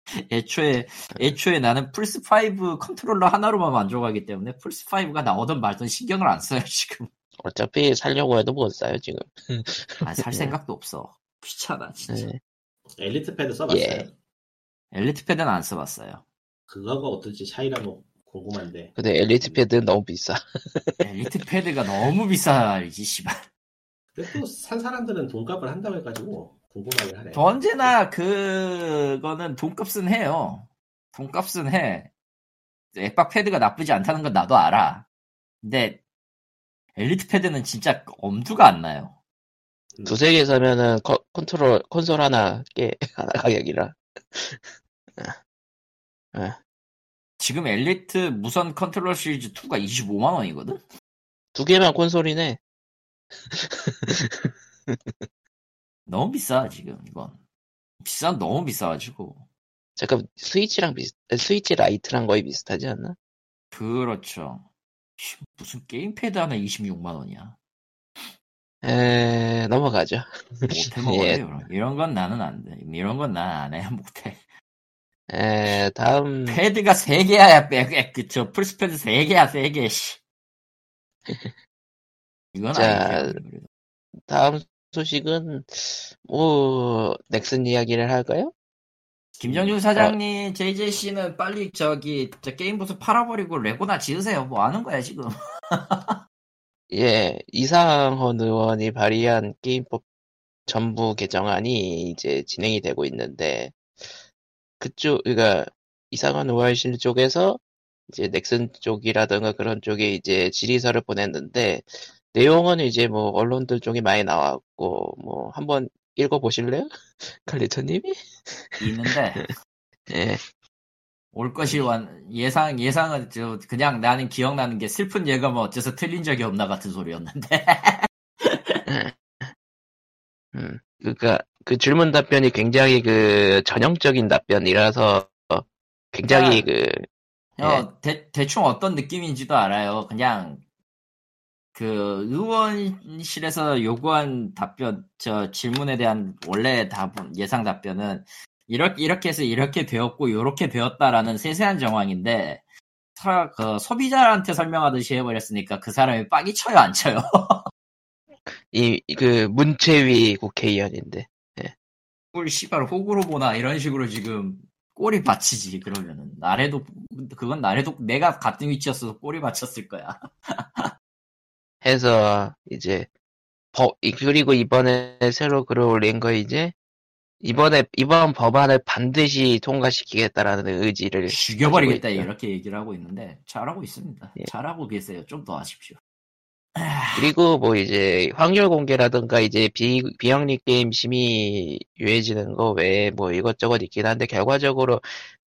(laughs) 애초에 애초에 나는 플스 5 컨트롤러 하나로만 만족하기 때문에 플스 5가 나오든 말든 신경을 안 써요 지금. 어차피 살려고 해도 못 사요 지금. (laughs) 아, 살 생각도 없어. 귀찮아 진짜. 예. 엘리트 패드 써봤어요? 예. 엘리트 패드는 안 써봤어요. 그거가 어떨지 차이가 뭐 궁금한데. 근데 엘리트 패드는 너무 비싸. (laughs) 엘리트 패드가 너무 비싸지 씨발. 그래도 산 사람들은 돈값을 한다고 해가지고 궁금하긴 하네. 언제나 그거는 돈값은 해요. 돈값은 해. 엑박 패드가 나쁘지 않다는 건 나도 알아. 근데 엘리트 패드는 진짜 엄두가 안 나요. 음. 두세 개 사면은 컨- 컨트롤 콘솔 하나 깨 (laughs) 하나 가격이라. (laughs) 지금 엘리트 무선 컨트롤 시리즈 2가 25만 원이거든. 두 개만 콘솔이네. (laughs) 너무 비싸 지금 이건. 비싸 너무 비싸가지고. 잠깐 Switch랑 비슷 Switch Lite랑 거의 비슷하지 않나? 그렇죠. 씨, 무슨 게임 패드 하나 26만 원이야. 에 넘어가죠. 못해 (laughs) 먹어요. 예. 이런, 이런 건 나는 안 돼. 이런 건 난 안 해. 못해. 에 다음 패드가 3개야, 빼, 그쵸. 플스 패드 3개야, 3개, 씨. (laughs) 이건 자, 아니지. 다음 소식은 뭐 넥슨 이야기를 할까요? 김정준 사장님, JJC는 빨리 저기, 저 게임 부스 팔아버리고 레고나 지으세요. 뭐 하는 거야, 지금. (laughs) 예, 이상헌 의원이 발의한 게임법 전부 개정안이 이제 진행이 되고 있는데, 그쪽, 그니까, 이상헌 의원실 쪽에서 이제 넥슨 쪽이라든가 그런 쪽에 이제 질의서를 보냈는데, 내용은 이제 뭐 언론들 쪽에 많이 나왔고, 뭐 한번 읽어 보실래요? (laughs) 칼리토님이? 있는데, (laughs) 예, 올 것이 완, 예상, 예상은 저, 그냥 나는 기억나는 게 슬픈 예감은 어째서 틀린 적이 없나 같은 소리였는데. (laughs) 음, 그니까, 그 질문 답변이 굉장히 그 전형적인 답변이라서, 굉장히 그, 어, 대, 대충 어떤 느낌인지도 알아요. 그냥, 그, 의원실에서 요구한 답변, 저 질문에 대한 원래 답은, 예상 답변은, 이렇게, 이렇게 해서 이렇게 되었고, 요렇게 되었다라는 세세한 정황인데, 사- 그 소비자한테 설명하듯이 해버렸으니까 그 사람이 빡이 쳐요, 안 쳐요? (laughs) 이, 그, 문채위 국회의원인데. 꿀 씨발 호구로 보나 이런 식으로 지금 꼬리 받치지 그러면은 나래도 그건 나래도 내가 같은 위치였어서 꼬리 받쳤을 거야. (laughs) 해서, 이제, 법, 이- 그리고 이번에 새로 글을 올린 거 이제, 이번에, 이번 법안을 반드시 통과시키겠다라는 의지를. 죽여버리겠다. 이렇게 얘기를 하고 있는데 잘하고 있습니다. 예. 잘하고 계세요. 좀 더 하십시오. 그리고 뭐 이제, 확률 공개라든가 이제 비, 비영리 게임 심의 유해지는 거 외에 뭐 이것저것 있긴 한데, 결과적으로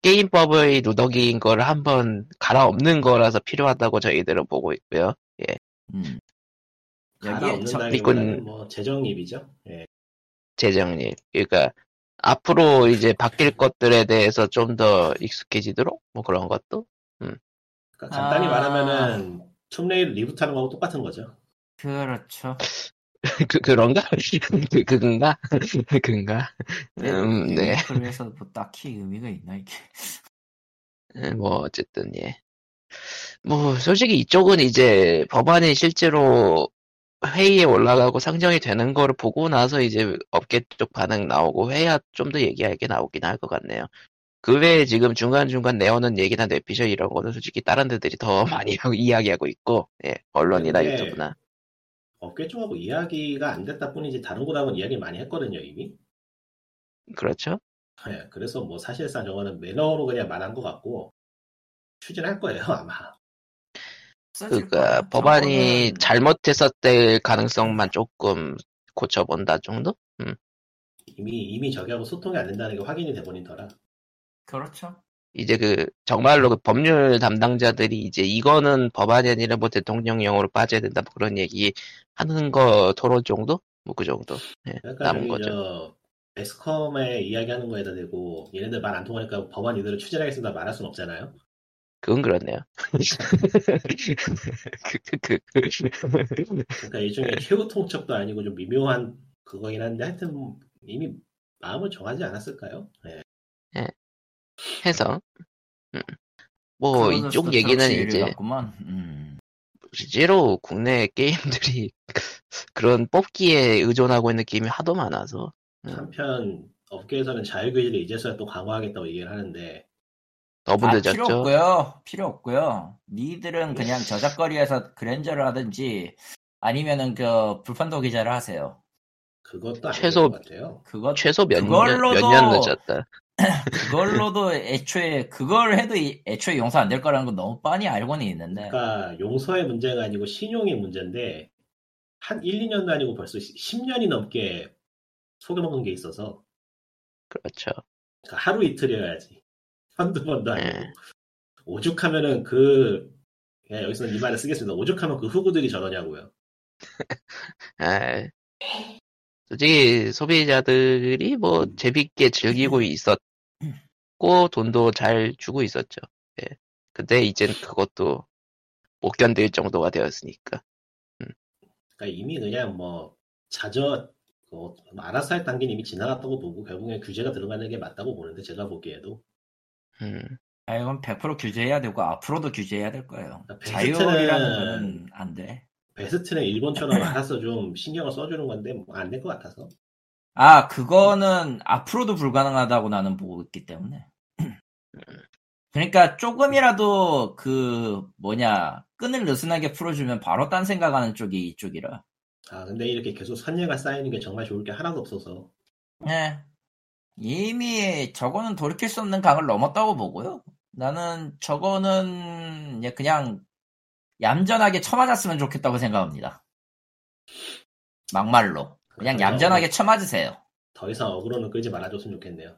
게임법의 누더기인 거를 한번 갈아엎는 거라서 필요하다고 저희들은 보고 있고요. 음. 여기에 이건- 뭐 재정입이죠. 예. 재정립. 그러니까 앞으로 이제 바뀔 것들에 대해서 좀 더 익숙해지도록 뭐 그런 것도. 그러니까 간단히 아. 말하면은 툼레이드 리부트하는 거하고 똑같은 거죠. 그렇죠. (laughs) 그 그런가? (laughs) 그 그건가? (laughs) 그건가? 음, 네. 그래서 뭐 딱히 의미가 있나 이게. 음, 뭐 어쨌든 예. 뭐 솔직히 이쪽은 이제 법안이 실제로 회의에 올라가고 상정이 되는 거를 보고 나서 이제 업계 쪽 반응 나오고 해야 좀 더 얘기할 게 나오긴 할 것 같네요. 그 외에 지금 중간중간 내오는 얘기나 뇌피셜 이런 거는 솔직히 다른 데들이 더 (laughs) 많이 하고 이야기하고 있고, 예, 언론이나 유튜브나. 업계 쪽하고 이야기가 안 됐다 뿐이지 다른 곳하고는 이야기 많이 했거든요 이미. 그렇죠? 예, 그래서 뭐 사실상 저거는 매너로 그냥 말한 것 같고 추진할 거예요 아마. 그니까 법안이 저거는- 잘못했었을 가능성만 조금 고쳐본다 정도? 이미 이미 저기하고 소통이 안 된다는 게 확인이 돼버린 터라. 그렇죠. 이제 그 정말로 그 법률 담당자들이 이제 이거는 법안이 아니라 뭐 대통령령으로 빠져야 된다 뭐 그런 얘기 하는 거 토론 정도? 뭐 그 정도 예, 그러니까 남은 거죠. 저 베스컴에 이야기하는 거에다 대고 얘네들 말 안 통하니까 법안 이대로 추진하겠습니다 말할 순 없잖아요. 그건 그렇네요. 그, 그, 그, 그. 그러니까 일종의 최후 통첩도 아니고 좀 미묘한 그거긴 한데 하여튼 이미 마음을 정하지 않았을까요? 예. 해서 음. 뭐 이쪽 얘기는 이제. 음. 실제로 국내 게임들이 (laughs) 그런 뽑기에 의존하고 있는 게임이 하도 많아서 음. 한편 업계에서는 자율 규제를 이제서야 또 강화하겠다고 얘기를 하는데 너무 아. 필요 없고요. 필요 없고요. 니들은 그냥 저작거리에서 그랜저를 하든지 아니면은 그 불판도 기자를 하세요. 그것도 최소-. 그것 최소 몇 년, 그걸로도- 몇년 늦었다. (laughs) 그걸로도 애초에 그걸 해도 이- 애초에 용서 안 될 거라는 건 너무 뻔히 알고는 있는데 그러니까 용서의 문제가 아니고 신용의 문제인데 한 1, 2년도 아니고 벌써 10년이 넘게 속여먹은 게 있어서 그렇죠. 그러니까 하루 이틀이어야지. 한두 번도 아니고. 예. 오죽하면은 그, 예, 여기서는 이 말을 쓰겠습니다. 오죽하면 그 후구들이 저러냐고요. (laughs) 아, 솔직히 소비자들이 뭐 재밌게 즐기고 있었고 돈도 잘 주고 있었죠. 예. 근데 이젠 그것도 못 견딜 정도가 되었으니까. 그러니까 이미 그냥 뭐, 자저, 뭐, 알아서 할 단계는 이미 지나갔다고 보고, 결국에 규제가 들어가는 게 맞다고 보는데, 제가 보기에도. 음, 아, 이건 100% 규제해야 되고, 앞으로도 규제해야 될 거예요. 베스트는- 자유이라는 거는 안 돼. 베스트는 일본처럼 알아서 좀 신경을 써주는 건데, 뭐 안될 것 같아서. 아, 그거는 앞으로도 불가능하다고 나는 보고 있기 때문에. (clears throat) 그러니까 조금이라도 그 뭐냐 끈을 느슨하게 풀어주면 바로 딴 생각하는 쪽이 이쪽이라. 아, 근데 이렇게 계속 선예가 쌓이는 게 정말 좋을 게 하나도 없어서. 예. 이미 저거는 돌이킬 수 없는 강을 넘었다고 보고요. 나는 저거는 그냥 얌전하게 쳐맞았으면 좋겠다고 생각합니다. 막말로. 그냥. 얌전하게 쳐맞으세요. 더 이상 어그로는 끌지 말아줬으면 좋겠네요.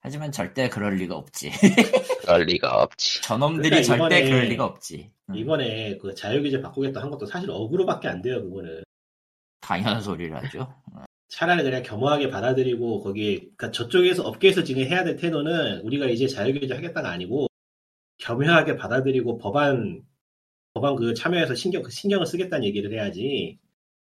하지만 절대 그럴 리가 없지. (laughs) 그럴 리가 없지. 저놈들이 그러니까 절대 그럴 리가 없지. 음, 이번에 그 자유규제 바꾸겠다 한 것도 사실 어그로밖에 안 돼요, 그거는. 당연한 소리를 하죠. 차라리 그냥 겸허하게 받아들이고 거기 그러니까 저쪽에서 업계에서 지금 해야 될 태도는 우리가 이제 자유규제 하겠다가 아니고 겸허하게 받아들이고 법안 법안 그 참여해서 신경 신경을 쓰겠다는 얘기를 해야지.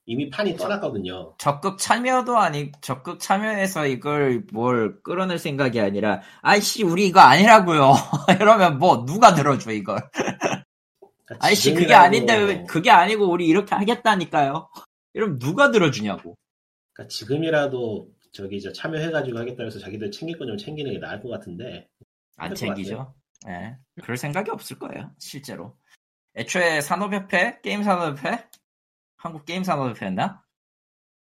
이미 판이 떠났거든요. 적극 참여도 아니 적극 참여해서 이걸 뭘 끌어낼 생각이 아니라 아이씨 우리 이거 아니라고요. (laughs) 이러면 뭐 누가 들어줘 이걸. 그러니까 아이씨 그게 아닌데 왜 그게 아니고 우리 이렇게 하겠다니까요. 이러면 누가 들어주냐고 그러니까 지금이라도 저기 저 참여해가지고 하겠다 해서 자기들 챙길 거 좀 챙기는 게 나을 것 같은데 안 챙기죠. 예. 그럴 생각이 없을 거예요 실제로. 애초에 산업협회? 게임산업협회? 한국 게임산업협회였나?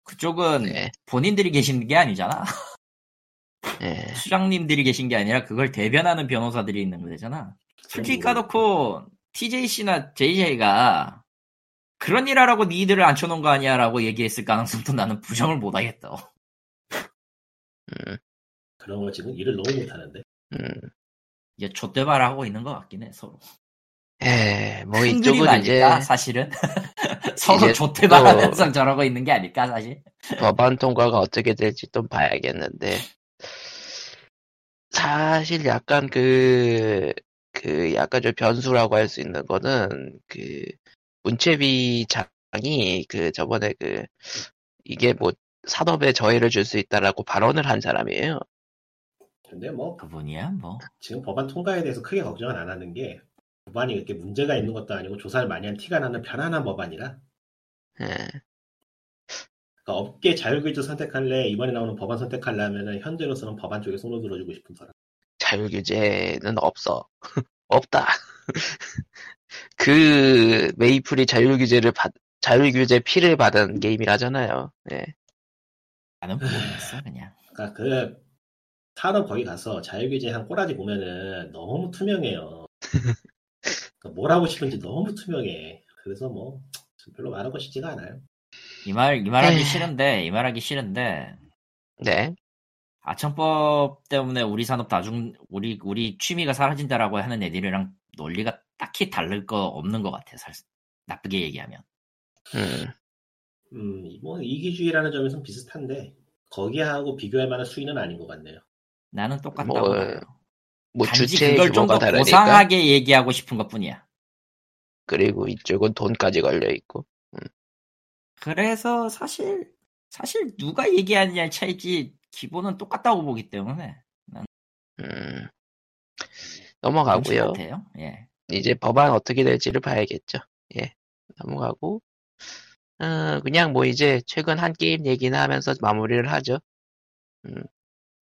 그쪽은 네. 본인들이 계시는 게 아니잖아. 예. (laughs) 수장님들이 계신 게 아니라 그걸 대변하는 변호사들이 있는 거잖아. 솔직히 까놓고 TJC나 JJ가 그런 일 하라고 니들을 앉혀놓은 거 아니야 라고 얘기했을 가능성도 나는 부정을 못하겠다. 음, 그런 거 지금 일을 너무 못하는데 음. 이게 좆대발 하고 있는 것 같긴 해 서로. 예, 뭐 이쪽은 이제 아닐까 사실은 (laughs) 서로 이제 좆대발 또- 하면서 저러고 있는 게 아닐까 사실. 법안 통과가 어떻게 될지 좀 봐야겠는데 사실 약간 그, 그 약간 좀 변수라고 할 수 있는 거는 그 문채비 장이 그 저번에 그 이게 뭐 산업에 저해를 줄 수 있다라고 발언을 한 사람이에요. 근데 뭐 그분이야 뭐. 지금 법안 통과에 대해서 크게 걱정은 안 하는 게 법안이 이렇게 문제가 있는 것도 아니고 조사를 많이 한 티가 나는 편안한 법안이라 예, 그러니까 업계 자율규제 선택할래 이번에 나오는 법안 선택하려면은 현재로서는 법안 쪽에 손을 들어주고 싶은 사람 자율 규제는 없어. (laughs) 없다. (laughs) 그 메이플이 자율 규제를 받 자율 규제 피를 받은 게임이라잖아요. 예. 나는 모르겠어 그냥. 그러니까 그 산업 거기 가서 자율 규제 한 꼬라지 보면은 너무 투명해요 그러니까 뭘 하고 싶은지 너무 투명해 그래서 뭐 별로 말하고 싶지가 않아요 이 말 이 말하기. 싫은데 이 말하기 싫은데 네. 아청법 때문에 우리 산업 다중 우리 우리 취미가 사라진다라고 하는 애들이랑 논리가 딱히 다를 거 없는 것 같아. 살 나쁘게 얘기하면. 음. 음, 뭐 이기주의라는 점에서는 비슷한데 거기하고 비교할 만한 수위는 아닌 것 같네요. 나는 똑같다고 뭐, 봐요. 뭐 단지 그걸 좀 더. 고상하게 얘기하고 싶은 것뿐이야. 그리고 이쪽은 돈까지 걸려 있고. 그래서 사실 사실 누가 얘기하느냐의 차이지 기본은 똑같다고 보기 때문에 음. 눈치 넘어가고요. 같아요. 예. 이제 법안 어떻게 될지를 봐야겠죠. 예. 넘어가고. 어, 그냥 뭐 이제 최근 한 게임 얘기나 하면서 마무리를 하죠. 음.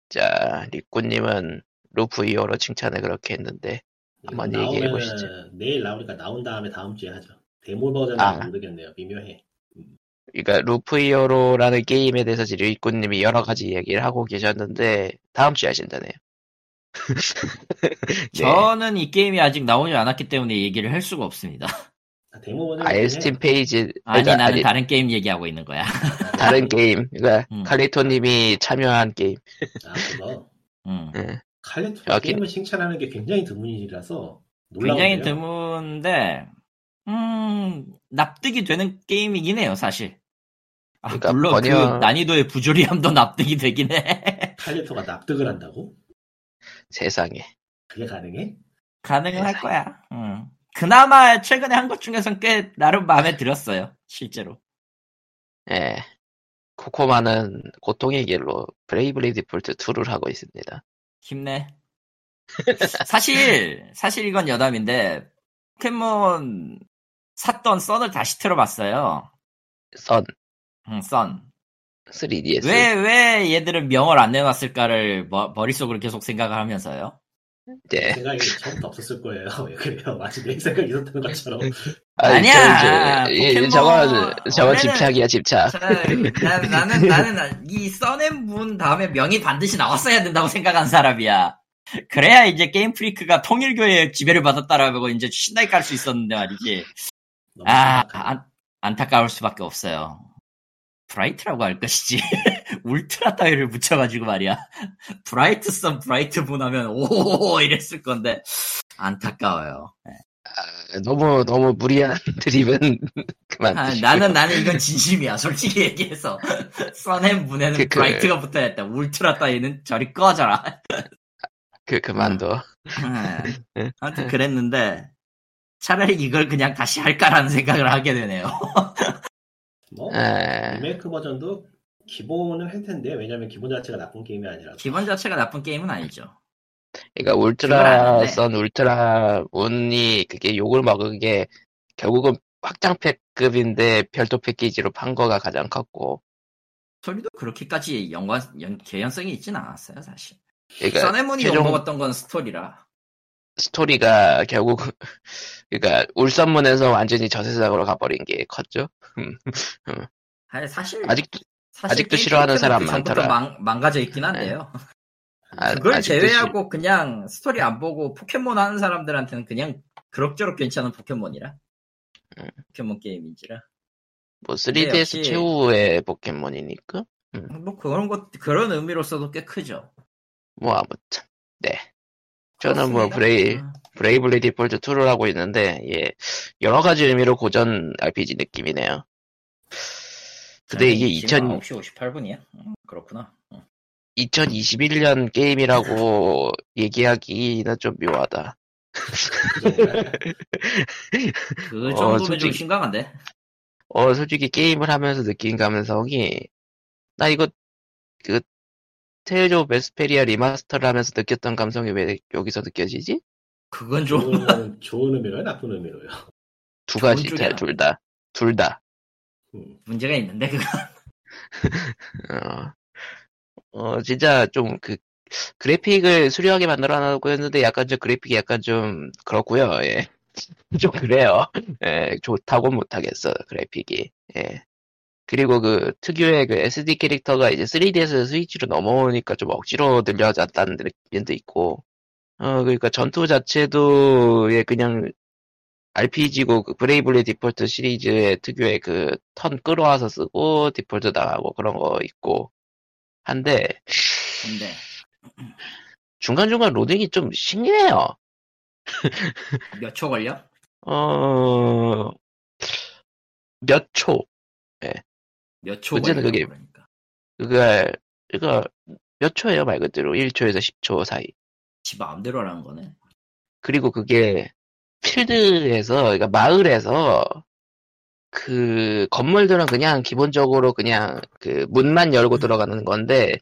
자, 리꾸님은 Loop Hero 칭찬을 그렇게 했는데, 한번 나오면은 얘기해 보시죠. 내일 나오니까 나온 다음에 다음 주에 하죠. 데모 버전은 아. 모르겠네요. 미묘해. 그러니까 Loop Hero라는 게임에 대해서 지금 리꾸님이 여러 가지 얘기를 하고 계셨는데, 다음 주에 하신다네요. (laughs) 네. 저는 이 게임이 아직 나오지 않았기 때문에 얘기를 할 수가 없습니다. 아, 버전 아예 스팀 페이지 아니 그러니까 나는 아니, 다른 게임 얘기하고 있는 거야. (laughs) 다른 게임 그러니까 음. 칼리토님이 참여한 게임 아 그거 음. 예. 칼리토가 여기- 게임을 칭찬하는 게 굉장히 드문 일이라서 놀라운데요. 굉장히 드문데 음 납득이 되는 게임이긴 해요 사실. 아, 그러니까 물론 번역- 그 난이도의 부조리함도 (laughs) 납득이 되긴 해. 칼리토가 납득을 한다고? 세상에 그게 가능해? 가능은 할 세상에. 거야. 음. 그나마 최근에 한 것 중에선 꽤 나름 마음에 들었어요. 실제로. 예. 코코마는 고통의 길로 브레이브리 디폴트 2를 하고 있습니다. 힘내. (laughs) 사실 사실 이건 여담인데 포켓몬 샀던 썬을 다시 틀어봤어요. 선 음, 썬. 3DS 왜, 왜 얘들은 명을 안 내놨을까를 머, 머릿속으로 계속 생각을 하면서요. 예. 생각이 처음부터 없었을 거예요. (laughs) 왜 그래요? 마치 내 생각이 있었던 것처럼. (laughs) 아니, 아니야. 저, 저, 예, 포켓몬 저거 집착이야 집착. 자, 난, 나는, 나는 이 Sun and Moon 다음에 명이 반드시 나왔어야 된다고 생각한 사람이야. 그래야 이제 Game Freak가 통일교의 지배를 받았다라고 이제 신나게 깔수 있었는데 말이지. 아. 안, 안타까울 수밖에 없어요. 브라이트라고 할 것이지. (laughs) 울트라 따위를 붙여가지고 말이야. (laughs) 브라이트 썬 브라이트 문 하면 오 이랬을 건데 안타까워요. 아, 너무 너무 무리한 (laughs) 드립은 그만. 아. 나는 나는 이건 진심이야. 솔직히 얘기해서 썬앤문에는 그, 그- 브라이트가 붙어야 했다. 울트라 따위는 저리 꺼져라. 그 그만둬. 네. 아무튼 그랬는데 차라리 이걸 그냥 다시 할까라는 생각을 하게 되네요. 뭐 에, 리메이크 버전도 기본은 할 텐데 왜냐면 기본 자체가 나쁜 게임이 아니라 기본 자체가 나쁜 게임은 아니죠. 그러니까 울트라. 선 울트라 운이 그게 욕을 먹은 게 결국은 확장팩급인데 별도 패키지로 판 거가 가장 컸고. 스토리도 그렇게까지 연관 연, 개연성이 있진 않았어요 사실. 그러니까 썬앤문이 최종 욕먹었던 건 스토리라. 스토리가 결국 (laughs) 그러니까 울썬문에서 완전히 저세상으로 가버린 게 컸죠. 아니, 사실 아직도 사실 아직도 싫어하는 사람 그 많더라. 망, 망가져 있긴 한데요. 아, (laughs) 그걸 제외하고 그냥 스토리 안 보고 포켓몬 하는 사람들한테는 그냥 그럭저럭 괜찮은 포켓몬이라. 음. 포켓몬 게임인지라. 뭐 근데 3DS 역시- 최후의 포켓몬이니까 뭐 그런 것 그런 의미로서도 꽤 크죠. 뭐 아무튼 네 저는 뭐 그렇습니다. 브레이 음. 브레이블리 디폴트 2를 하고 있는데 예 여러 가지 의미로 고전 RPG 느낌이네요. 근데 이게 2000 9시 58분이야? 그렇구나. 음. 2021년 게임이라고 얘기하기는 좀 묘하다. 그 (laughs) 어, 정도면 좀 솔직히- 심각한데? 어 솔직히 게임을 하면서 느낀 감성이 나 이거 그 테일즈 오브 베스페리아 remaster를 하면서 느꼈던 감성이 왜 여기서 느껴지지? 그건 좀 좋은, 좋은 의미로요, 나쁜 의미로요. 두 가지 쪽이야. 둘 다. 둘 다. 음. 문제가 있는데 그거. (laughs) 어, 어, 진짜 좀 그, 그래픽을 수려하게 만들어 놨고 했는데 약간 좀 그래픽이 약간 좀 그렇고요 예. (laughs) 좀 그래요. 예, 좋다고 못하겠어, 그래픽이. 예. 그리고 그 특유의 그 SD 캐릭터가 이제 3D에서 스위치로 넘어오니까 좀 억지로 늘려졌다는 느낌도 있고, 어, 그러니까 전투 자체도 예, 그냥 RPG고 그 브레이블리 디폴트 시리즈의 특유의 그 턴 끌어와서 쓰고 디폴트 당하고 그런 거 있고 한데 근데 중간중간 로딩이 좀 신기해요. (laughs) 몇 초 걸려? 어, 몇 초. 몇 초 문제는? 그게- 그러니까. 그가, 그가 몇 초예요, 말 그대로. 1초에서 10초 사이. 지 마음대로 하는 거네. 그리고 그게 필드에서, 그러니까 마을에서 그 건물들은 그냥 기본적으로 그냥 그 문만 열고 들어가는 건데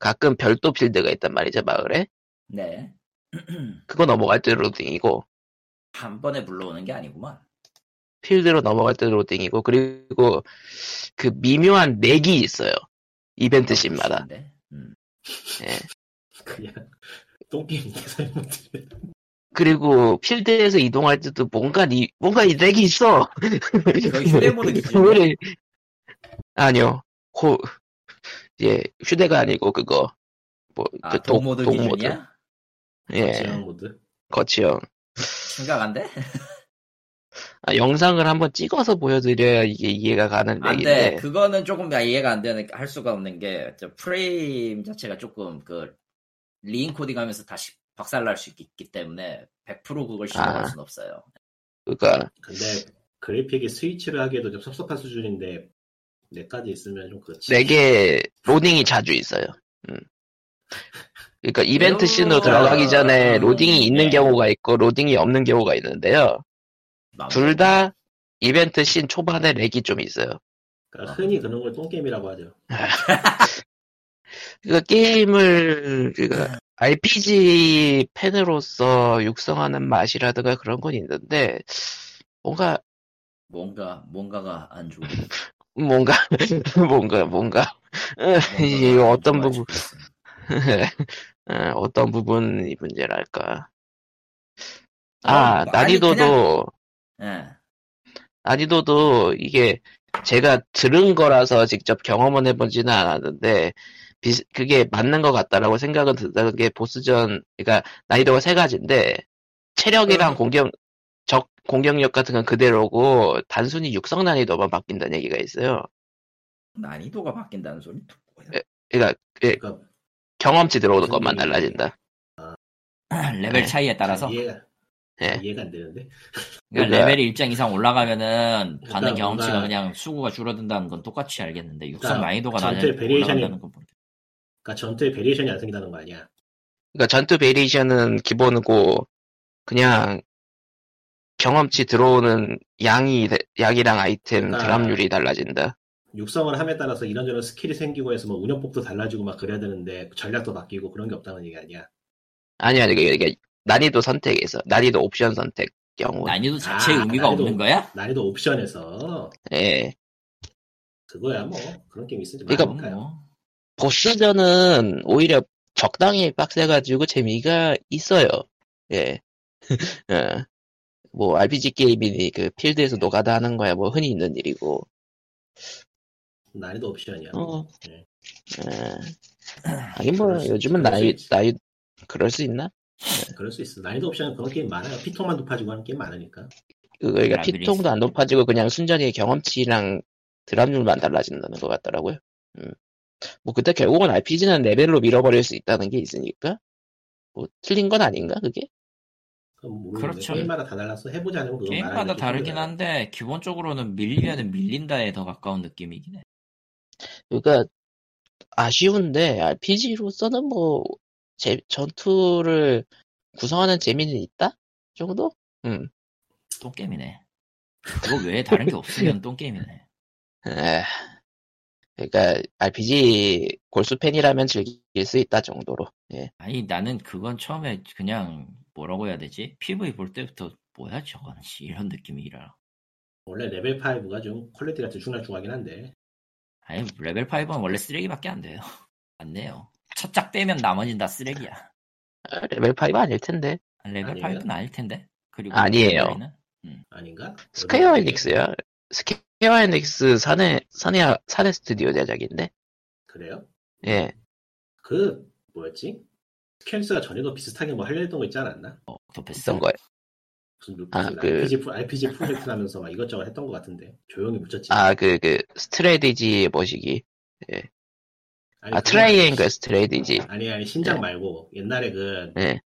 가끔 별도 필드가 있단 말이죠, 마을에. 네. (clears throat) 그거 넘어갈 때 로딩이고, 한 번에 불러오는 게 아니구만. 필드로 넘어갈 때 로딩이고, 그리고 그 미묘한 렉이 있어요. 이벤트 씬마다. 데 음. 예. 그냥 똥게임 설명드려. 그리고 필드에서 이동할 때도 뭔가 이, 뭔가 이 렉이 있어. 휴대폰은 (laughs) 아니요. 고, 예, 휴대가 아니고 그거. 뭐, 아, 그독 기준이야? 예, 지향 모드. 거치형. 심각한데? 아, 영상을 한번 찍어서 보여드려야 이게 이해가 가는 안 얘기인데 돼. 그거는 조금 이해가 안 되는, 할 수가 없는 게, 저 프레임 자체가 조금 그, 리인 코딩 하면서 다시 박살날 수 있기 때문에, 100% 그걸 실행할 아. 수는 없어요. 그러니까 근데 그래픽이 스위치를 하기에도 좀 섭섭한 수준인데 내까지 있으면 좀 그렇지. 내게 로딩이 자주 있어요. 음. 그러니까 이벤트 씬으로 들어가기 전에 음, 로딩이 있는 네. 경우가 있고 로딩이 없는 경우가 있는데요. 둘 다 이벤트 씬 초반에 렉이 좀 있어요. 그러니까 흔히 그런 걸 똥게임이라고 하죠. (laughs) 그 게임을 그러니까 RPG 팬으로서 육성하는 맛이라든가 그런 건 있는데 뭔가 뭔가, 뭔가가 안 좋은. (laughs) 뭔가 뭔가 뭔가 (laughs) 이 어떤 안 부분. 어, 어떤 부분이 문제랄까 어, 아 아니, 난이도도 예. 난이도도 이게 제가 들은 거라서 직접 경험은 해보지는 않았는데 비- 그게 맞는 것 같다라고 생각은 드는 게 보스전 그러니까 난이도가 세 가지인데 체력이랑 어. 공격 적 공격력 같은 건 그대로고 단순히 육성 난이도만 바뀐다는 얘기가 있어요. 난이도가 바뀐다는 소리 또 뭐야? 그러니까 그 그러니까 경험치 들어오는 것만. 달라진다. 레벨 네. 차이에 따라서 이해가 예. 이해가 안 되는데. 그러니까 그러니까- 레벨이 일정 이상 올라가면은 받는 그러니까 경험치가 뭔가- 그냥 수고가 줄어든다는 건 똑같이 알겠는데 육성 그러니까 난이도가 낮아 variation이- 올라간다는 건 모르겠 그러니까 전투에 variation이 안 생긴다는 거 아니야. 그러니까 전투 variation은 기본이고 그냥 경험치 들어오는 양이 양이랑 아이템 아. drop률이 달라진다. 육성을 함에 따라서 이런저런 스킬이 생기고 해서 뭐 운영법도 달라지고 막 그래야 되는데 전략도 바뀌고 그런 게 없다는 얘기 아니야. 아니 아니 이게 이게 난이도 선택에서 난이도 옵션 선택 경우. 난이도 자체에 아, 의미가 난이도- 없는 거야? 난이도 옵션에서 예. 그거야 뭐 그런 게임 있으지 그러니까. 뭐 보스전은 오히려 적당히 빡세가지고 재미가 있어요. 예. (laughs) 어. 뭐 RPG 게임이니 그 필드에서 노가다 하는 거야 뭐 흔히 있는 일이고. 난이도 옵션이야. 어. 네. 예. 아니 뭐 요즘은 나이. 나이 그럴 수 있나? 그럴 수 있어. 난이도 옵션은 그런 게임 많아요. 피통만 높아지고 하는 게임 많으니까. 그 그러니까 피통도 안. 높아지고 그냥 순전히 경험치랑 드랍률만 달라진다는 것 같더라고요. 음. 뭐 그때 결국은 RPG는 레벨로 밀어버릴 수 있다는 게 있으니까 뭐 틀린 건 아닌가 그게? 그렇죠. 게임마다 다 달라서 해보지 않으면 그건 게임마다 다르긴. 한데 기본적으로는 밀리면은 밀린다에 더 가까운 느낌이긴 해. 그러니까 아쉬운데 RPG로서는 뭐 제, 전투를 구성하는 재미는 있다 정도? 음. 똥게임이네. 그거 외에 다른 게 없으면 (laughs) 똥게임이네. 에, 그러니까 RPG 골수 팬이라면 즐길 수 있다 정도로. 예. 아니 나는 그건 처음에 그냥 뭐라고 해야 되지? PV 볼 때부터 뭐야 저건 씨, 이런 느낌이라. 원래 레벨 5가 좀 퀄리티가 들쭉날쭉하긴 한데 아니 레벨 5는 원래 쓰레기밖에 안 돼요. (laughs) 안 내요. 첫작 빼면 나머진 다 쓰레기야. 아, 레벨 5 아닐 텐데. 레벨 아니에요? 5는 아닐 텐데. 그리고 아니에요. 레벨은? 아닌가? 스퀘어 에닉스야. 스퀘어 에닉스 사내, 사내, 사내 스튜디오 제작인데? 그래요? 예. 그 뭐였지? 스퀘어 에닉스가 전에도 비슷하게 뭐 하려 했던 거 있지 않았나? 어. 있던 거예요. 무슨, 루- 아, 무슨 그- RPG, 프로- RPG 프로젝트라면서 막 이것저것 했던 것 같은데 조용히 묻혔지. 아, 그, 그, 스트래티지 뭐시기. 아니, 아, 트라이앵글. 스트래티지. 아니 아니 신작 네. 말고 옛날에 그 예.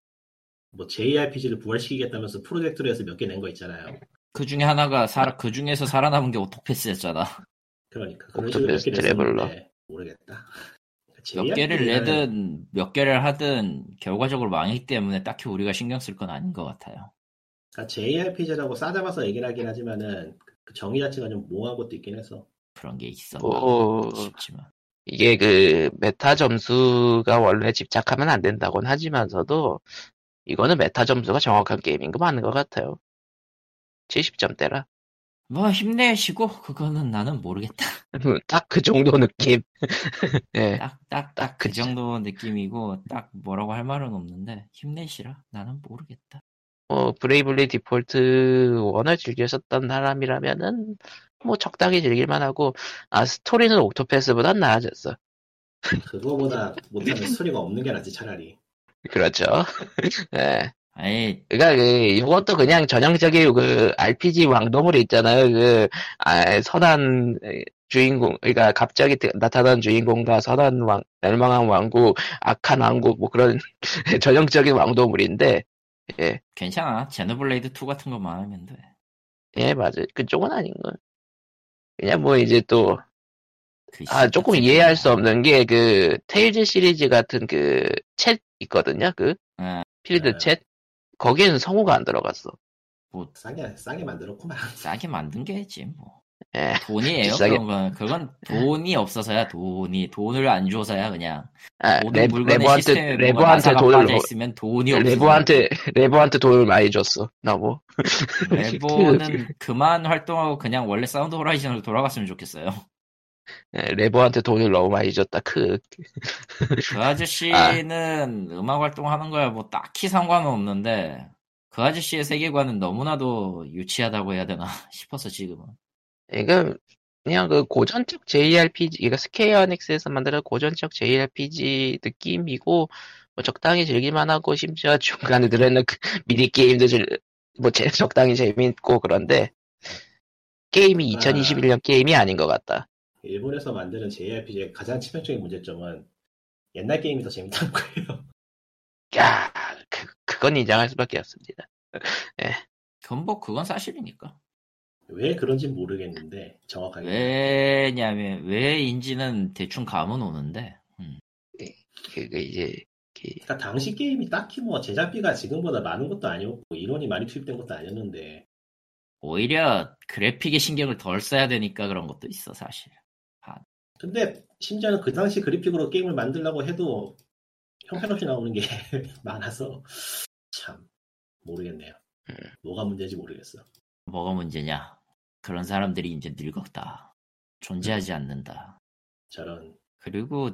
뭐 JRPG를 부활시키겠다면서 프로젝트로 해서 몇 개 낸 거 있잖아요. 그 중에 하나가 살아 그 중에서 살아남은 게 옥토패스였잖아. 그러니까 그런 식으로 몇 옥토패스 개 트래블러. 냈었는데 모르겠다. 몇 개를 내든 몇 개를 하든 결과적으로 망했기 때문에 딱히 우리가 신경 쓸 건 아닌 것 같아요. 그러니까 JRPG라고 싸잡아서 얘기를 하긴 하지만은 그 정의 자체가 좀 모호한 것도 있긴 해서 그런 게 있어. 뭐, 싶지만. 이게 그, 메타 점수가 원래 집착하면 안 된다곤 하지만서도, 이거는 메타 점수가 정확한 게임인 거 맞는 것 같아요. 70점대라. 뭐 힘내시고 그거는 나는 모르겠다. 딱 그 정도 느낌. (laughs) 예. 딱딱 딱 그 정도 느낌이고 딱 뭐라고 할 말은 없는데 힘내시라. 나는 모르겠다. 뭐 브레이블리 디폴트 1을 즐기셨던 사람이라면은 뭐 적당히 즐길만 하고 아 스토리는 옥토패스보단 나아졌어. 그거보다 못하는 스토리가 없는 게 낫지 차라리. 그렇죠. (laughs) 예. 아니 그러니까 그 이것도 그냥 전형적인 그 RPG 왕도물 있잖아요. 그 아, 선한 주인공, 그러니까 갑자기 드- 나타난 주인공과 선한 왕, 멸망한 왕국, 악한 왕국 뭐 그런 (laughs) 전형적인 왕도물인데, 괜찮아. 제노블레이드 2 같은 것만 하면 돼. 예 맞아요. 그쪽은 아닌 거. 그냥 뭐 이제 또그 아, 씨 조금 이해할. 수 없는 게, 그, 테일즈 시리즈 같은 그, 챗 있거든요? 그, 예, 필드 네. 챗? 거기에는 성우가 안 들어갔어. 뭐 싸게 싸게 만들었구만. 싸게 만든 게지 뭐. 예. 돈이에요. 비싸게- 그런 건 그건 돈이 없어서야 돈이 돈을 안 줘서야 그냥 아, 모든 레, 물건의 레보한테, 레보한테 돈을, 넣- 있으면 돈이 없어. 레보한테, 레보한테 돈을 많이 줬어. 너무. 레보는 그만 활동하고 그냥 원래 사운드 호라이즌으로 돌아갔으면 좋겠어요. 예, 레보한테 돈을 너무 많이 줬다. 크. 그 아저씨는 음악 활동하는 거야 뭐 딱히 상관은 없는데 그 아저씨의 세계관은 너무나도 유치하다고 해야 되나 (laughs) 싶어서 지금은 이건, 그냥 그 고전적 JRPG, 이거 스퀘어 에닉스에서 만드는 고전적 JRPG 느낌이고, 뭐 적당히 즐길만 하고, 심지어 (laughs) 중간에 들어있는 그 미니 게임도 즐, 뭐 제- 적당히 재밌고 그런데, 게임이 아. 2021년 게임이 아닌 것 같다. 일본에서 만드는 JRPG의 가장 치명적인 문제점은 옛날 게임이 더 재밌다는 거예요. 야, 그, 그건 인정할 수밖에 없습니다. (laughs) 그건 뭐 그건 사실이니까 왜 그런지 모르겠는데 정확하게 왜냐면 왜인지는 대충 감은 오는데 음. 그거 이제, 그, 그러니까 당시 게임이 딱히 뭐 제작비가 지금보다 많은 것도 아니었고 인원이 많이 투입된 것도 아니었는데 오히려 그래픽에 신경을 덜 써야 되니까 그런 것도 있어 사실 근데 심지어는 그 당시 그래픽으로 게임을 만들려고 해도 형편없이 나오는 게 (laughs) 많아서 참 모르겠네요. 음. 뭐가 문제인지 모르겠어. 뭐가 문제냐 그런 사람들이 이제 늙었다 존재하지 않는다 저런 그리고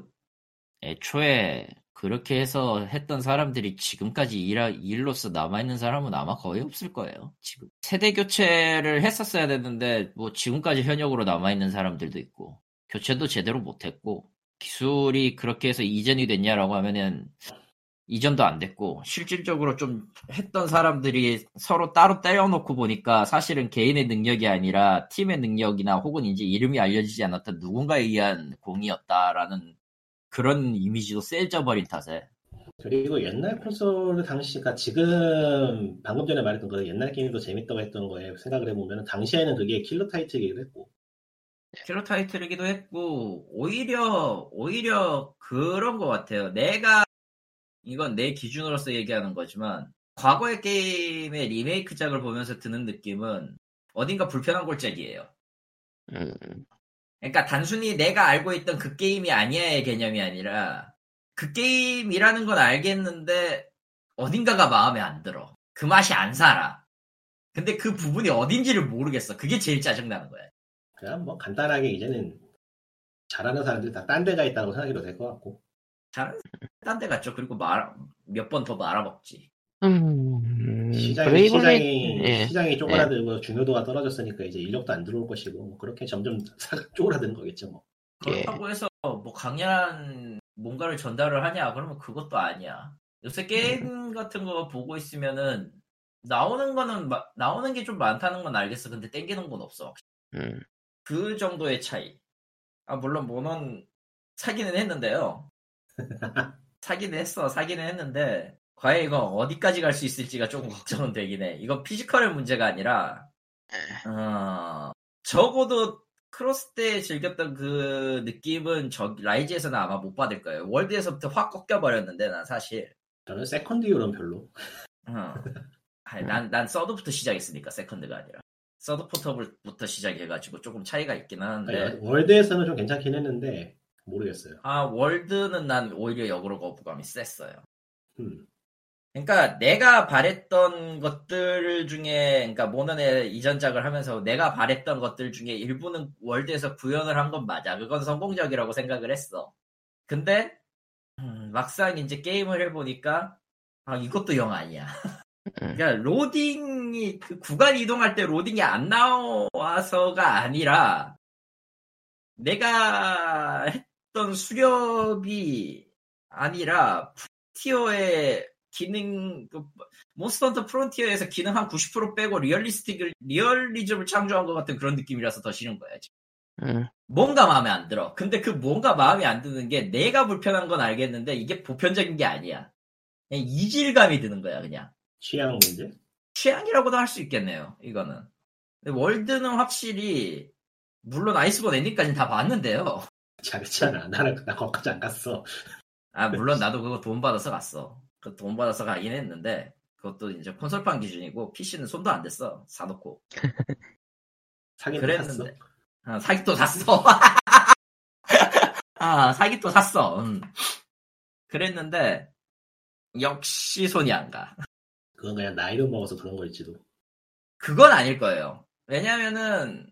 애초에 그렇게 해서 했던 사람들이 지금까지 일, 일로서 남아있는 사람은 아마 거의 없을 거예요. 지금. 세대 교체를 했었어야 됐는데, 뭐 지금까지 현역으로 남아있는 사람들도 있고, 교체도 제대로 못했고, 기술이 그렇게 해서 이전이 됐냐라고 하면은, 이전도 안 됐고, 실질적으로 좀 했던 사람들이 서로 따로 떼어놓고 보니까 사실은 개인의 능력이 아니라 팀의 능력이나 혹은 이제 이름이 알려지지 않았던 누군가에 의한 공이었다라는 그런 이미지도 세져버린 탓에 그리고 옛날 콘솔 당시가 지금 방금 전에 말했던 거 옛날 게임이 더 재밌다고 했던 거에 생각을 해보면 당시에는 그게 킬러 타이틀이기도 했고 킬러 타이틀이기도 했고 오히려 오히려 그런 것 같아요. 내가 이건 내 기준으로서 얘기하는 거지만 과거의 게임의 리메이크작을 보면서 드는 느낌은 어딘가 불편한 골짜기예요. 음, 그러니까 단순히 내가 알고 있던 그 게임이 아니야의 개념이 아니라 그 게임이라는 건 알겠는데 어딘가가 마음에 안 들어. 그 맛이 안 살아. 근데 그 부분이 어딘지를 모르겠어. 그게 제일 짜증나는 거야. 그냥 뭐 간단하게 이제는 잘하는 사람들이 다 딴 데가 있다고 생각해도 될 것 같고 딴데 갔죠. 그리고 몇 번 더 말아먹지. 음, 시장이 시장이 예. 시장이 쪼그라들고 중요도가 떨어졌으니까 이제 인력도 안 들어올 것이고 뭐 그렇게 점점 (laughs) 쪼그라드는 거겠죠 뭐. 예. 그렇다고 해서 뭐 강렬한 뭔가를 전달을 하냐? 그러면 그것도 아니야. 요새 게임 같은 거 보고 있으면은 나오는 거는 마- 나오는 게 좀 많다는 건 알겠어. 근데 땡기는 건 없어. 음, 그 정도의 차이. 아 물론 몬헌 사기는 했는데요. (laughs) 사기는 했어. 사기는 했는데 과연 이거 어디까지 갈 수 있을지가 조금 걱정은 되긴 해. 이건 physical의 문제가 아니라 어, 적어도 크로스 때 즐겼던 그 느낌은 저 라이즈에서는 아마 못 받을 거예요. 월드에서부터 확 꺾여 버렸는데 난 사실 저는 세컨드 이후로는 별로. 어. 아니, 난, 난 서드부터 시작했으니까 세컨드가 아니라 서드 포터블부터 시작해가지고 조금 차이가 있긴 하는데 아니, 월드에서는 좀 괜찮긴 했는데 모르겠어요. 아 월드는 난 오히려 역으로 거부감이 셌어요. 음. 그러니까 내가 바랬던 것들 중에 그러니까 몬헌의 이전작을 하면서 내가 바랬던 것들 중에 일부는 월드에서 구현을 한 건 맞아. 그건 성공적이라고 생각을 했어. 근데 음, 막상 이제 게임을 해보니까 아 이것도 영 아니야. 그러니까 로딩이 그 구간 이동할 때 로딩이 안 나와서가 아니라 내가 했던 수렵이 아니라 티어의 기능 그 몬스터 헌터 프론티어에서 기능 한 90% 빼고 realistic을 리얼리즘을 창조한 것 같은 그런 느낌이라서 더 싫은 거야. 지금. 음, 뭔가 마음에 안 들어. 근데 그 뭔가 마음에 안 드는 게 내가 불편한 건 알겠는데 이게 보편적인 게 아니야. 그냥 이질감이 드는 거야, 그냥. 취향 문제? 취향이라고도 할 수 있겠네요, 이거는. 근데 월드는 확실히, 물론 아이스본 엔딩까지는 다 봤는데요. 잘했잖아. 나는 나 거기까지 안 갔어. 아, 물론 나도 그거 돈 받아서 갔어. 그 돈 받아서 가긴 했는데, 그것도 이제 콘솔판 기준이고, PC는 손도 안 댔어. 사놓고. 사긴 샀어. 그랬는데. 아, 사기 또 샀어. 아, 사기 또 (laughs) 샀어. 음. 그랬는데, 역시 손이 안 가. 그건 그냥 나이를 먹어서 그런 걸지도. 그건 아닐 거예요. 왜냐면은,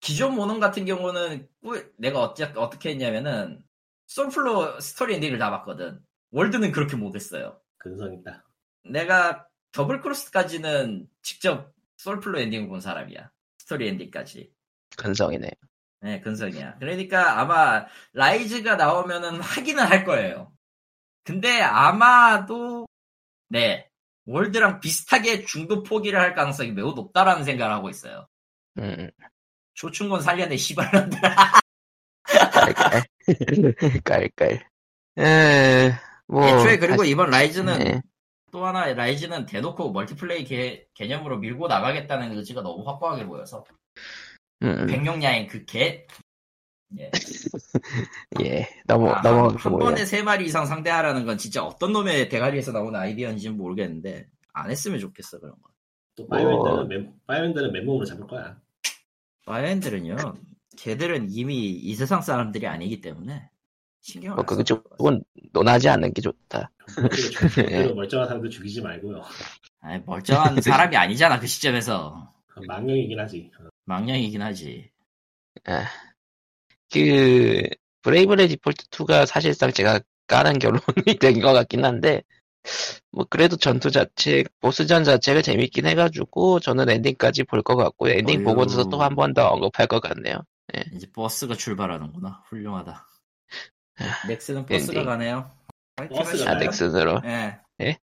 기존 모논 같은 경우는, 꾸- 내가 어째, 어떻게 했냐면은, 솔플로 스토리 엔딩을 다 봤거든. 월드는 그렇게 못했어요. 근성 있다. 내가 더블 크로스까지는 직접 솔플로 엔딩을 본 사람이야. 스토리 엔딩까지. 근성이네. 네, 근성이야. 그러니까 아마 라이즈가 나오면은 하기는 할 거예요. 근데 아마도 네 월드랑 비슷하게 중도 포기를 할 가능성이 매우 높다라는 생각을 하고 있어요. 음, 조충곤 살려내 시발놈들. 깔깔. (laughs) 깔깔. 에, 뭐. 애초에 그리고 다시- 이번 라이즈는 네. 또 하나 라이즈는 대놓고 multiplay 개, 개념으로 밀고 나가겠다는 의지가 너무 확고하게 보여서 음, 백룡야행 그 개. 예. (laughs) 예. 너무, 아, 너무, 한, 한 번에 세 마리 이상 상대하라는 건 진짜 어떤 놈의 대가리에서 나온 아이디어인지는 모르겠는데 안 했으면 좋겠어 그런 거. 또 어. 파이어핸드는 맨, 파이어핸드는 맨몸으로 잡을 거야. 바이엔들은요, 걔들은 이미 이 세상 사람들이 아니기 때문에 신경을 뭐, 안 그거 쪽은 논하지 않는 게 좋다. 절대로 (laughs) 멀쩡한 사람들 죽이지 말고요. 아니, 멀쩡한 (laughs) 사람이 아니잖아 그 시점에서 망령이긴 하지. 어, 망령이긴 하지. 아, 그, 브레이블리 디폴트 2가 사실상 제가 까는 결론이 (laughs) 된 것 같긴 한데, 뭐, 그래도 전투 자체, 보스전 자체가 재밌긴 해가지고, 저는 엔딩까지 볼 것 같고, 엔딩 어휴. 보고 나서 또 한 번 더 언급할 것 같네요. 이제 버스가 출발하는구나. 훌륭하다. 넥스는 엔딩. 버스가 가네요. 버스가 아? 넥슨으로. 예. 예?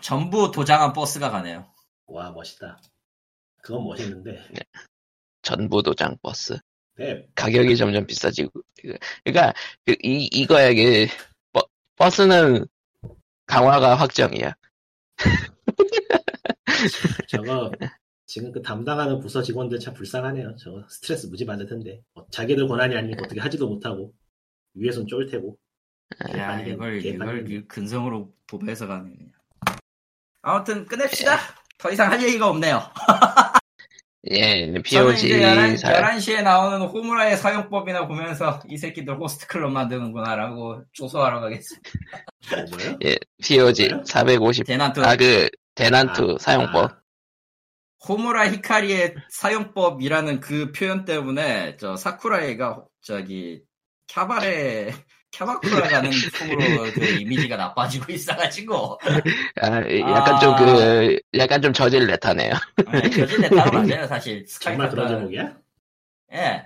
전부 도장한 버스가 가네요. 와 멋있다. 그건 멋있는데. 전부 도장 버스. 네, 가격이 점점 비싸지고. 그러니까, 그, 이, 이거야, 그, 버, 버스는 강화가 확정이야. 저거 지금 그 담당하는 부서 직원들 참 불쌍하네요. 저거 스트레스 무지 받을 텐데. 어, 자기들 권한이 아니니까 어떻게 하지도 못하고 위에선 쫄 테고. 야, 이걸. 이걸 근성으로 도배해서 가네. 아무튼, 끝냅시다. 더 이상 할 얘기가 없네요. (laughs) 예, 저는 POG 이제 11, 사, 11시에 나오는 호무라의 사용법이나 보면서 이 새끼들 호스트 클럽 만드는구나라고 조소하러 가겠습니다. 어, 뭐요? 예, POG 뭐요? 450. 대난투, 아, 그, 대난투 아, 사용법. 아, 호무라 히카리의 사용법이라는 그 표현 때문에 저 사쿠라이가 저기 캬바레 캬바쿠라라는 풍으로 (laughs) 그 이미지가 나빠지고 (laughs) 있어가지고 아, 약간 아. 좀 그, 약간 좀 저질 레타네요. 저질 냈다고 (laughs) 맞아요 사실 스카이 정말 그런 카타 제목이야? 예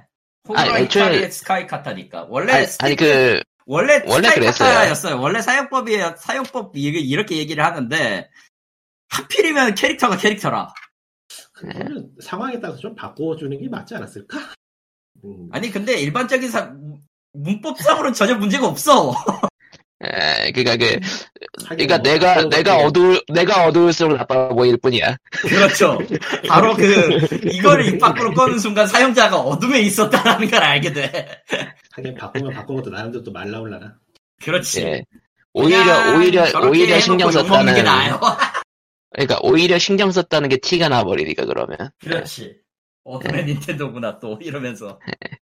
호무라 아니, 애초에- 스카이 카타니까 원래 아니, 아니 그, 원래 원래 스카이 그랬어요. 카타였어요 원래 사용법이 사용법 이게 이렇게 얘기를 하는데 하필이면 캐릭터가 캐릭터라 그거는 상황에 따라서 좀 바꿔주는 게 맞지 않았을까? 음, 아니 근데 일반적인 사, 문법상으로는 전혀 문제가 없어 에, 그니까 그, 그니까 뭐 내가, 내가 어두울, 내가 어두울수록 나빠 보일 뿐이야. 그렇죠. 바로 그 이거를 입 밖으로 (laughs) 꺼는 순간 사용자가 어둠에 있었다라는 걸 알게 돼. 하긴 바꾸면 바꾼 것도 나름대로 또 말 나올라나? 그렇지. 예. 오히려, 오히려, 오히려 신경 욕먹는 게 썼다는, 나아요. (laughs) 그러니까 오히려 신경 썼다는 게 티가 나버리니까 그러면. 그렇지. 어둠의 닌텐도구나 또 이러면서. 예,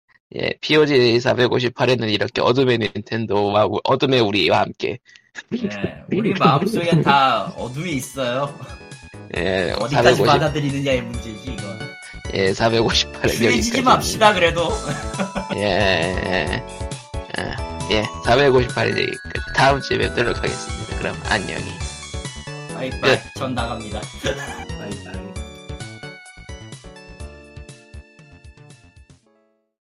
POG 458에는 이렇게 어둠의 닌텐도와 우- 어둠의 우리와 함께, 예, 우리 마음속엔 다 어둠이 있어요. 예, 어디까지 450, 받아들이느냐의 문제지 이건. 예, 458은 추해지지 맙시다 그래도. (laughs) 예, 예, 예, 예, 458은 여기 끝. 다음 주에 뵙도록 하겠습니다. 그럼 안녕히. 바이바이. 전 나갑니다. (laughs) 아이,